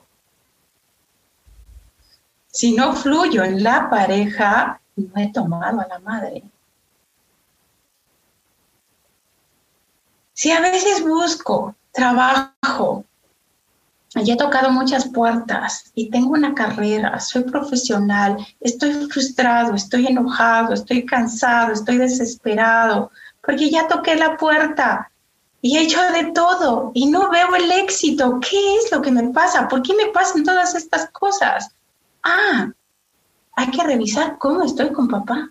Si no fluyo en la pareja, no he tomado a la madre. Si a veces busco trabajo, ya he tocado muchas puertas y tengo una carrera, soy profesional, estoy frustrado, estoy enojado, estoy cansado, estoy desesperado, porque ya toqué la puerta y he hecho de todo y no veo el éxito. ¿Qué es lo que me pasa? ¿Por qué me pasan todas estas cosas? Ah, hay que revisar cómo estoy con papá.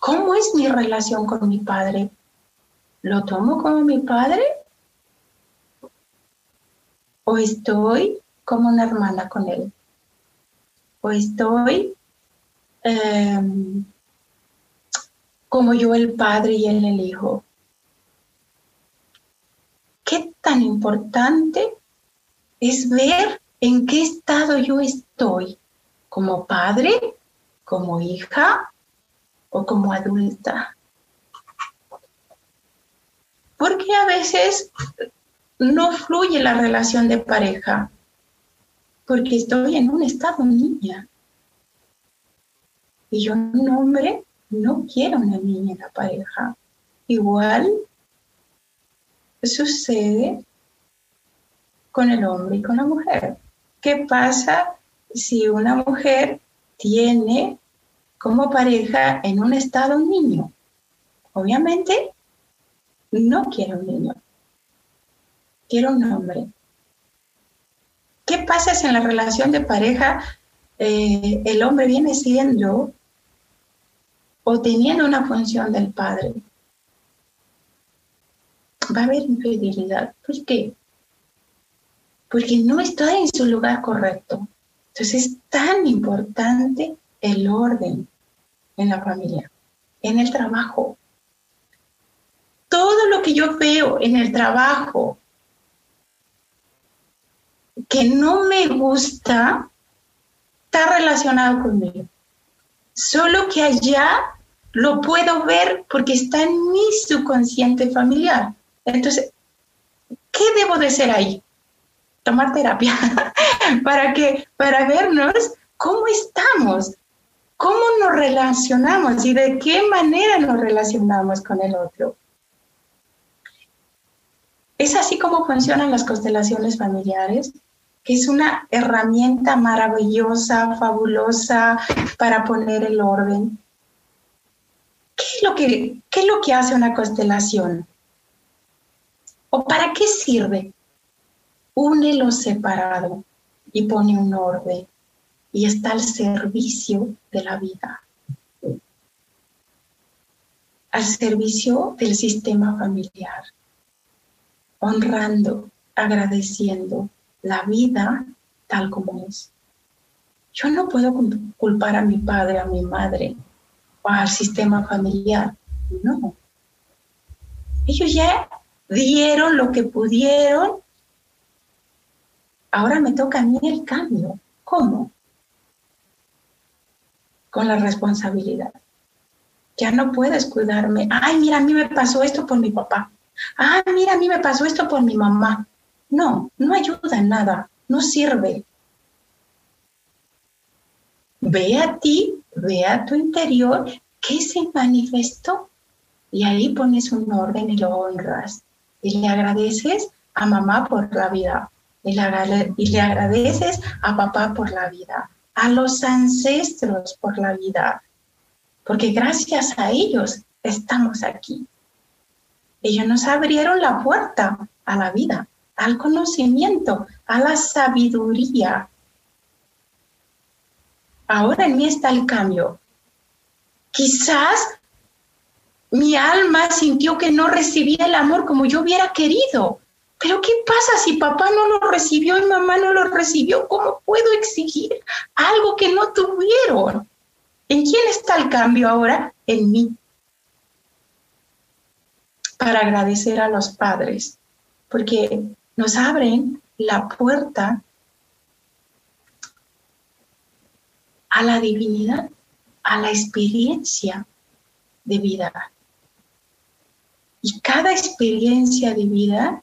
¿Cómo es mi relación con mi padre? ¿Lo tomo como mi padre? ¿O estoy como una hermana con él? ¿O estoy em, como yo el padre y él el hijo? ¿Qué tan importante es ver en qué estado yo estoy? como padre, como hija o como adulta. Porque a veces no fluye la relación de pareja, porque estoy en un estado niña. Y yo, un hombre, no quiero una niña en la pareja. Igual sucede con el hombre y con la mujer. ¿Qué pasa si una mujer tiene como pareja en un estado un niño. Obviamente no quiero un niño, quiero un hombre. ¿Qué pasa si en la relación de pareja eh, el hombre viene siendo o teniendo una función del padre? Va a haber infidelidad. ¿Por qué? Porque no está en su lugar correcto. Entonces es tan importante el orden en la familia, en el trabajo. Todo lo que yo veo en el trabajo que no me gusta está relacionado conmigo. Solo que allá lo puedo ver porque está en mi subconsciente familiar. Entonces, ¿qué debo de ser ahí? tomar terapia para que para vernos cómo estamos, cómo nos relacionamos y de qué manera nos relacionamos con el otro. Es así como funcionan las constelaciones familiares, que es una herramienta maravillosa, fabulosa para poner el orden. ¿Qué es lo que, qué es lo que hace una constelación? ¿O para qué sirve? une lo separado y pone un orden y está al servicio de la vida, al servicio del sistema familiar, honrando, agradeciendo la vida tal como es. Yo no puedo culpar a mi padre, a mi madre o al sistema familiar, no. Ellos ya dieron lo que pudieron Ahora me toca a mí el cambio. ¿Cómo? Con la responsabilidad. Ya no puedes cuidarme. Ay, mira, a mí me pasó esto por mi papá. Ay, mira, a mí me pasó esto por mi mamá. No, no ayuda nada, no sirve. Ve a ti, ve a tu interior ¿qué se manifestó? Y ahí pones un orden y lo honras. Y le agradeces a mamá por la vida. Y le, y le agradeces a papá por la vida. A los ancestros por la vida. Porque gracias a ellos estamos aquí. Ellos nos abrieron la puerta a la vida, al conocimiento, a la sabiduría. Ahora en mí está el cambio. Quizás mi alma sintió que no recibía el amor como yo hubiera querido. Pero ¿qué pasa si papá no lo recibió y mamá no lo recibió? ¿Cómo puedo exigir algo que no tuvieron? ¿En quién está el cambio ahora? En mí para agradecer a los padres, porque nos abren la puerta a la divinidad, a la experiencia de vida. Y cada experiencia de vida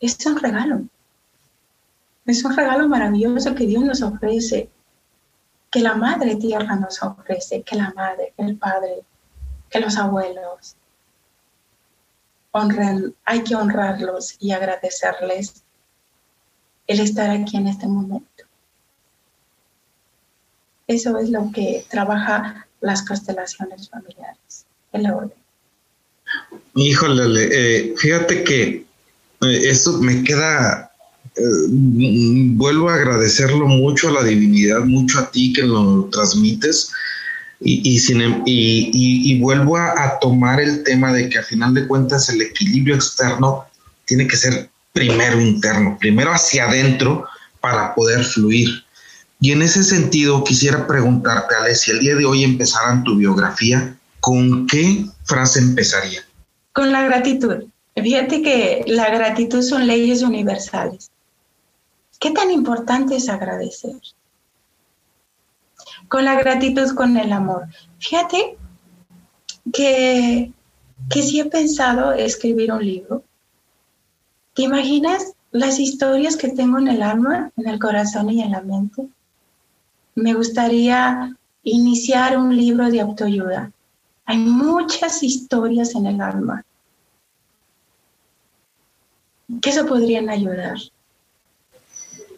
es un regalo. Es un regalo maravilloso que Dios nos ofrece, que la Madre Tierra nos ofrece, que la Madre, el Padre, que los abuelos, hay que honrarlos y agradecerles el estar aquí en este momento. Eso es lo que trabaja las constelaciones familiares, el orden. Híjole, eh, fíjate que eh, esto me queda, eh, vuelvo a agradecerlo mucho a la divinidad, mucho a ti que lo transmites y, sin, em, y, y, vuelvo a, tomar el tema de que a final de cuentas el equilibrio externo tiene que ser primero interno, primero hacia adentro para poder fluir. Y en ese sentido quisiera preguntarte, Ale, si el día de hoy empezaran tu biografía, ¿con qué frase empezaría? Con la gratitud. Fíjate que la gratitud son leyes universales. ¿Qué tan importante es agradecer? Con la gratitud, con el amor. Fíjate que, que sí he pensado escribir un libro. ¿Te imaginas las historias que tengo en el alma, en el corazón y en la mente? Me gustaría iniciar un libro de autoayuda. Hay muchas historias en el alma que se podrían ayudar.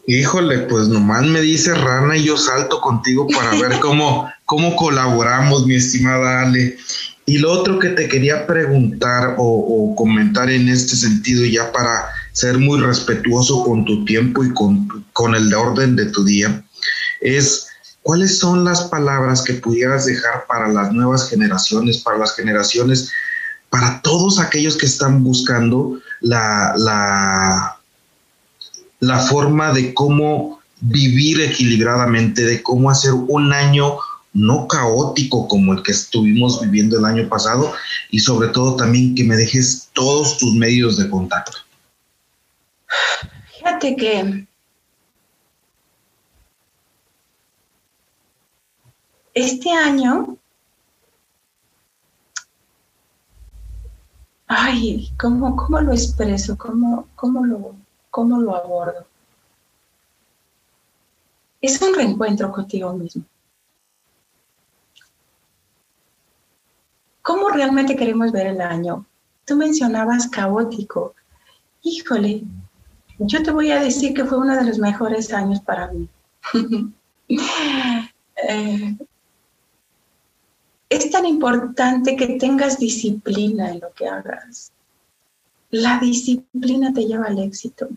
Híjole, pues nomás me dice Rana y yo salto contigo para ver cómo, cómo colaboramos, mi estimada Ale. Y lo otro que te quería preguntar o, comentar en este sentido, ya para ser muy respetuoso con tu tiempo y con, con el orden de tu día, es cuáles son las palabras que pudieras dejar para las nuevas generaciones, para las generaciones, para todos aquellos que están buscando la, la la forma de cómo vivir equilibradamente, de cómo hacer un año no caótico como el que estuvimos viviendo el año pasado y sobre todo también que me dejes todos tus medios de contacto. Fíjate que este año, ay, ¿cómo, cómo lo expreso? ¿Cómo, cómo lo, ¿Cómo lo abordo? Es un reencuentro contigo mismo. ¿Cómo realmente queremos ver el año? Tú mencionabas caótico. Híjole, yo te voy a decir que fue uno de los mejores años para mí. Eh, es tan importante que tengas disciplina en lo que hagas. La disciplina te lleva al éxito.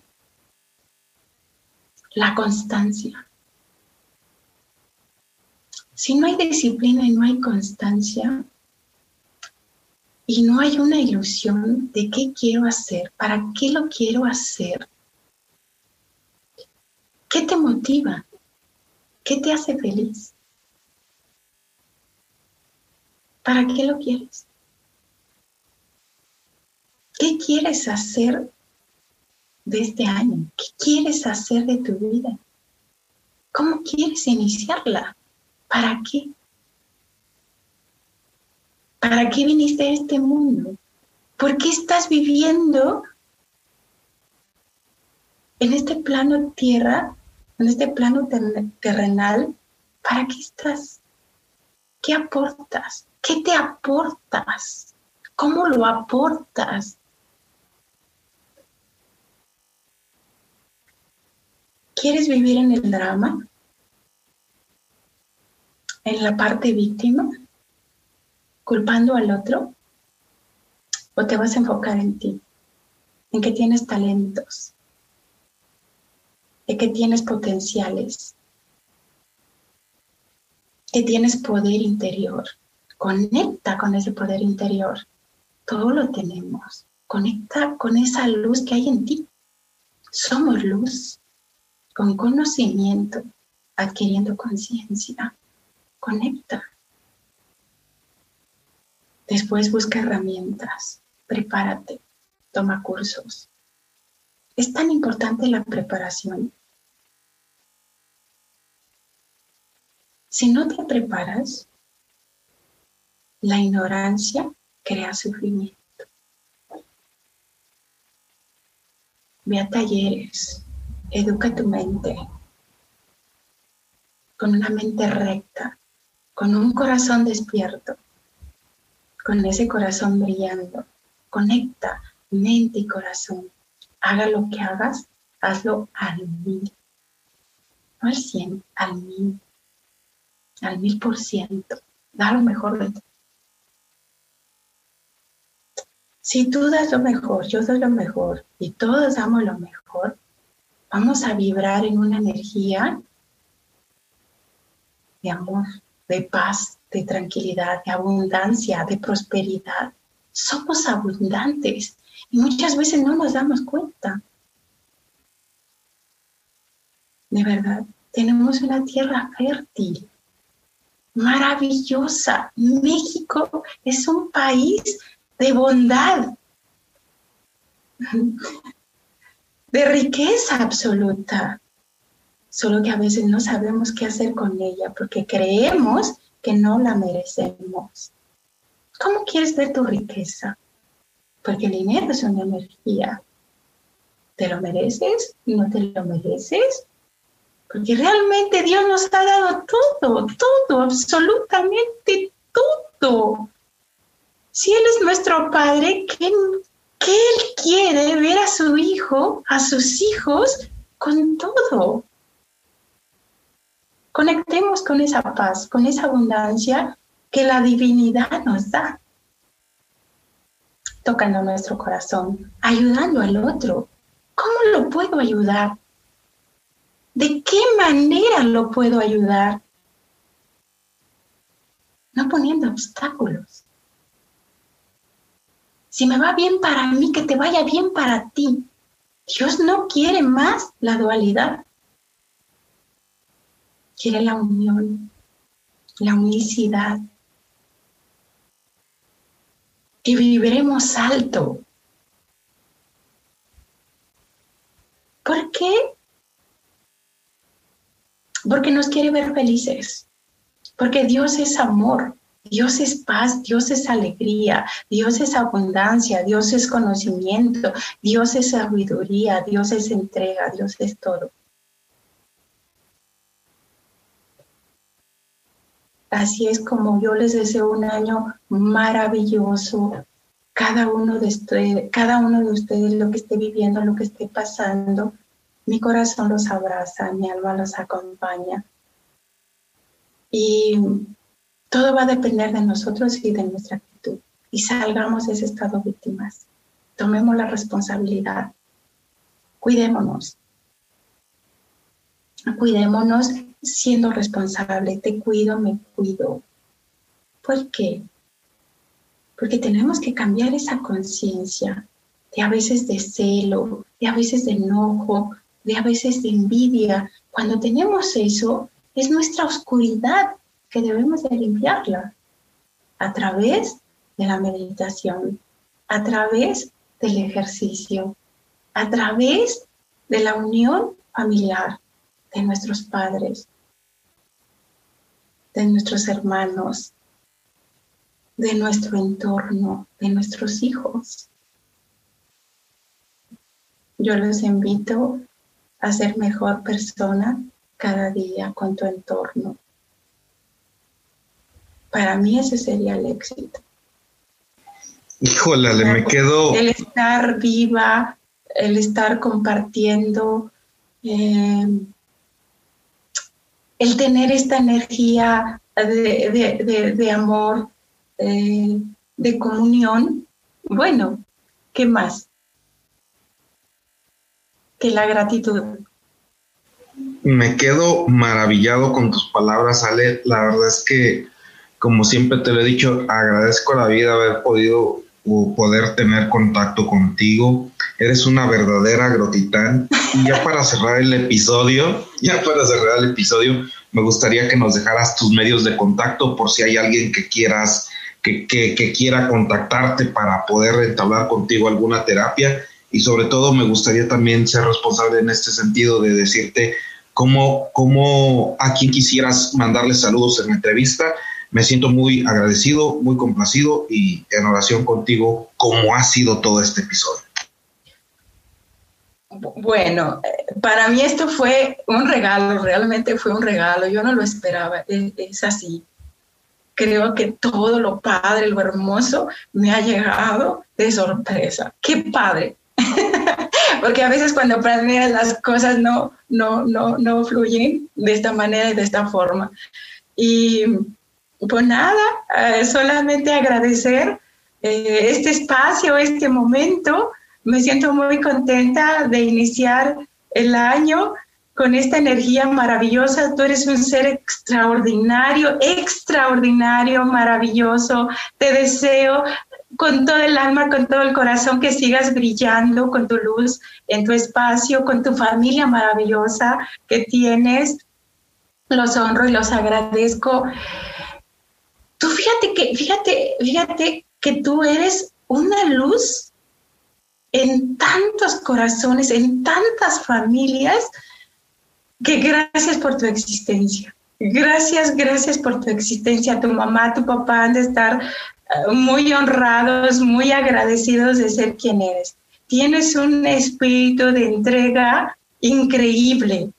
La constancia. Si no hay disciplina y no hay constancia, y no hay una ilusión de qué quiero hacer, para qué lo quiero hacer, ¿qué te motiva? ¿Qué te hace feliz? ¿Para qué lo quieres? ¿Qué quieres hacer de este año? ¿Qué quieres hacer de tu vida? ¿Cómo quieres iniciarla? ¿Para qué? ¿Para qué viniste a este mundo? ¿Por qué estás viviendo en este plano tierra, en este plano terrenal? ¿Para qué estás? ¿Qué aportas? ¿Qué te aportas? ¿Cómo lo aportas? ¿Quieres vivir en el drama? ¿En la parte víctima? ¿Culpando al otro? ¿O te vas a enfocar en ti? En que tienes talentos, en que tienes potenciales, que tienes poder interior. Conecta con ese poder interior. Todo lo tenemos. Conecta con esa luz que hay en ti. Somos luz con conocimiento, adquiriendo conciencia. Conecta. Después busca herramientas, prepárate, toma cursos. Es tan importante la preparación. Si no te preparas, la ignorancia crea sufrimiento. Ve a talleres, educa tu mente con una mente recta, con un corazón despierto, con ese corazón brillando. Conecta mente y corazón. Haga lo que hagas, hazlo al mil. No al cien, al mil. Al mil por ciento. Da lo mejor de ti. Si tú das lo mejor, yo doy lo mejor y todos damos lo mejor, Vamos a vibrar en una energía de amor, de paz, de tranquilidad, de abundancia, de prosperidad. Somos abundantes y muchas veces no nos damos cuenta. De verdad, tenemos una tierra fértil, maravillosa. México es un país de bondad de riqueza absoluta, solo que a veces no sabemos qué hacer con ella porque creemos que no la merecemos. ¿Cómo quieres ver tu riqueza? Porque el dinero es una energía. ¿Te lo mereces? ¿No te lo mereces? Porque realmente Dios nos ha dado todo, todo, absolutamente todo. Si Él es nuestro Padre, ¿qué, que Él quiere ver a su hijo, a sus hijos, con todo. Conectemos con esa paz, con esa abundancia que la divinidad nos da. Tocando nuestro corazón, ayudando al otro. ¿Cómo lo puedo ayudar? ¿De qué manera lo puedo ayudar? No poniendo obstáculos. Si me va bien para mí, que te vaya bien para ti. Dios no quiere más la dualidad. Quiere la unión, la unicidad. Que viviremos alto. ¿Por qué? Porque nos quiere ver felices. Porque Dios es amor. Dios es paz, Dios es alegría, Dios es abundancia, Dios es conocimiento, Dios es sabiduría, Dios es entrega, Dios es todo. Así es como yo les deseo un año maravilloso. Cada uno de ustedes, lo que esté viviendo, lo que esté pasando, mi corazón los abraza, mi alma los acompaña. Y todo va a depender de nosotros y de nuestra actitud. Y salgamos de ese estado víctimas. Tomemos la responsabilidad. Cuidémonos. Cuidémonos siendo responsable. Te cuido, me cuido. ¿Por qué? Porque tenemos que cambiar esa conciencia de a veces de celo, de a veces de enojo, de a veces de envidia. Cuando tenemos eso, es nuestra oscuridad que debemos de limpiarla a través de la meditación, a través del ejercicio, a través de la unión familiar de nuestros padres, de nuestros hermanos, de nuestro entorno, de nuestros hijos. Yo los invito a ser mejor persona cada día con tu entorno, Para mí ese sería el éxito. Híjole, me quedo... El estar viva, el estar compartiendo, eh, el tener esta energía de, amor, eh, de comunión. Bueno, ¿qué más? Que la gratitud. Me quedo maravillado con tus palabras, Ale. La verdad es que, como siempre te lo he dicho, agradezco la vida haber podido poder tener contacto contigo. Eres una verdadera grotitán. Y ya para cerrar el episodio, ya para cerrar el episodio, me gustaría que nos dejaras tus medios de contacto por si hay alguien que quieras, que, que, quiera contactarte para poder entablar contigo alguna terapia. Y sobre todo me gustaría también ser responsable en este sentido de decirte cómo, cómo a quien quisieras mandarle saludos en la entrevista me siento muy agradecido, muy complacido y en oración contigo, como ha sido todo este episodio. Bueno, para mí esto fue un regalo, realmente fue un regalo, yo no lo esperaba, es, así. Creo que todo lo padre, lo hermoso me ha llegado de sorpresa. ¡Qué padre! Porque a veces cuando planeas las cosas no, no, no, no fluyen de esta manera y de esta forma. Y pues nada, eh, solamente agradecer eh, este espacio, este momento. Me siento muy contenta de iniciar el año con esta energía maravillosa. Tú eres un ser extraordinario, extraordinario, maravilloso. Te deseo con todo el alma, con todo el corazón que sigas brillando con tu luz en tu espacio, con tu familia maravillosa que tienes. Los honro y los agradezco. Tú fíjate que, fíjate, fíjate que tú eres una luz en tantos corazones, en tantas familias, que gracias por tu existencia. Gracias, gracias por tu existencia. Tu mamá, tu papá han de estar eh, muy honrados, muy agradecidos de ser quien eres. Tienes un espíritu de entrega increíble.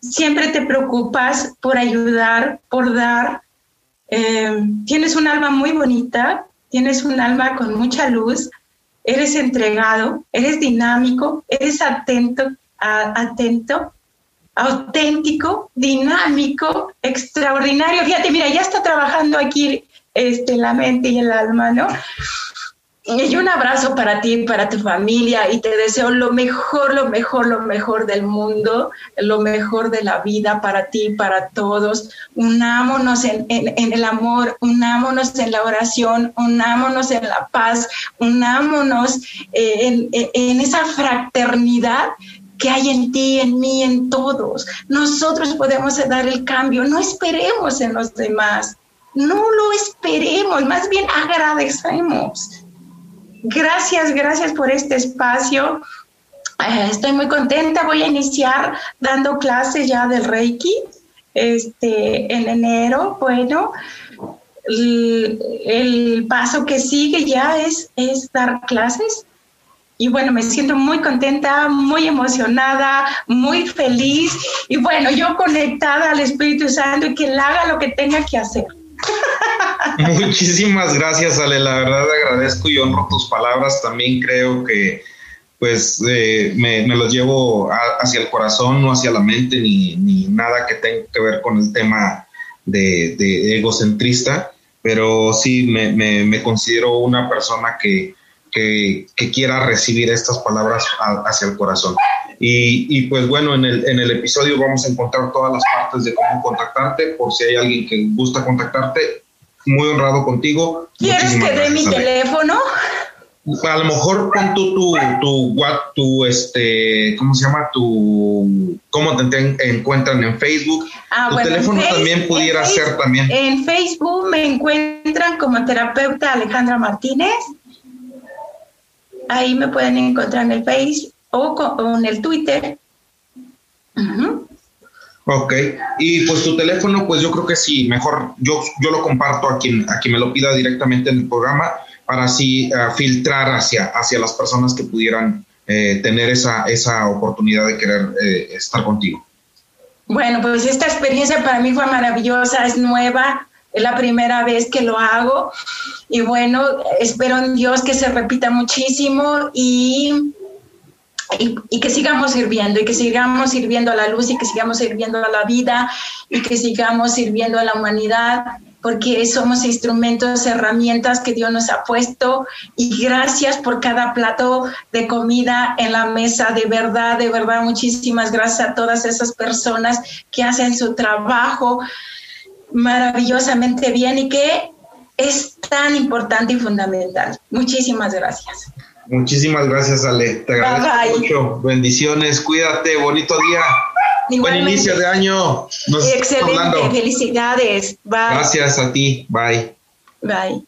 Siempre te preocupas por ayudar, por dar, eh, tienes un alma muy bonita, tienes un alma con mucha luz, eres entregado, eres dinámico, eres atento, atento, auténtico, dinámico, extraordinario. Fíjate, mira, ya está trabajando aquí este, la mente y el alma, ¿no? Y un abrazo para ti, para tu familia y te deseo lo mejor, lo mejor, lo mejor del mundo, lo mejor de la vida para ti, para todos. Unámonos en, en, el amor, unámonos en la oración, unámonos en la paz, unámonos eh, en, en esa fraternidad que hay en ti, en mí, en todos. Nosotros podemos dar el cambio, no esperemos en los demás, no lo esperemos, más bien agradecemos Gracias, gracias por este espacio. Eh, estoy muy contenta. Voy a iniciar dando clases ya del Reiki este, en enero. Bueno, el, paso que sigue ya es, es dar clases. Y bueno, me siento muy contenta, muy emocionada, muy feliz. Y bueno, yo conectada al Espíritu Santo y que él haga lo que tenga que hacer. Muchísimas gracias, Ale. La verdad agradezco y honro tus palabras. También creo que pues eh, me, los llevo hacia el corazón, no hacia la mente, ni, nada que tenga que ver con el tema de, egocentrista, pero sí me, considero una persona que, quiera recibir estas palabras hacia el corazón. Y, pues bueno, en el, en el episodio vamos a encontrar todas las partes de cómo contactarte, por si hay alguien que gusta contactarte, muy honrado contigo. ¿Quieres que dé mi teléfono? A lo mejor pon tú tu, tu, tu, este, ¿cómo se llama? Tu, ¿cómo te encuentran en Facebook? Ah, tu teléfono también pudiera ser también. En Facebook me encuentran como terapeuta Alejandra Martínez. Ahí me pueden encontrar en el Face o con, el Twitter. Ok, y pues tu teléfono, pues yo creo que sí, mejor yo, yo lo comparto a quien, a quien me lo pida directamente en el programa para así eh, filtrar hacia, hacia las personas que pudieran eh, tener esa, esa oportunidad de querer eh, estar contigo. Bueno, pues esta experiencia para mí fue maravillosa, es nueva, es la primera vez que lo hago y bueno, espero en Dios que se repita muchísimo y, y, que sigamos sirviendo y que sigamos sirviendo a la luz y que sigamos sirviendo a la vida y que sigamos sirviendo a la humanidad porque somos instrumentos, herramientas que Dios nos ha puesto y gracias por cada plato de comida en la mesa, de verdad, de verdad, muchísimas gracias a todas esas personas que hacen su trabajo maravillosamente bien y que es tan importante y fundamental. Muchísimas gracias. Muchísimas gracias, Ale. Te agradezco mucho. Bendiciones, cuídate, bonito día. Buen inicio de año. Excelente, felicidades. Gracias a ti. Bye. Bye.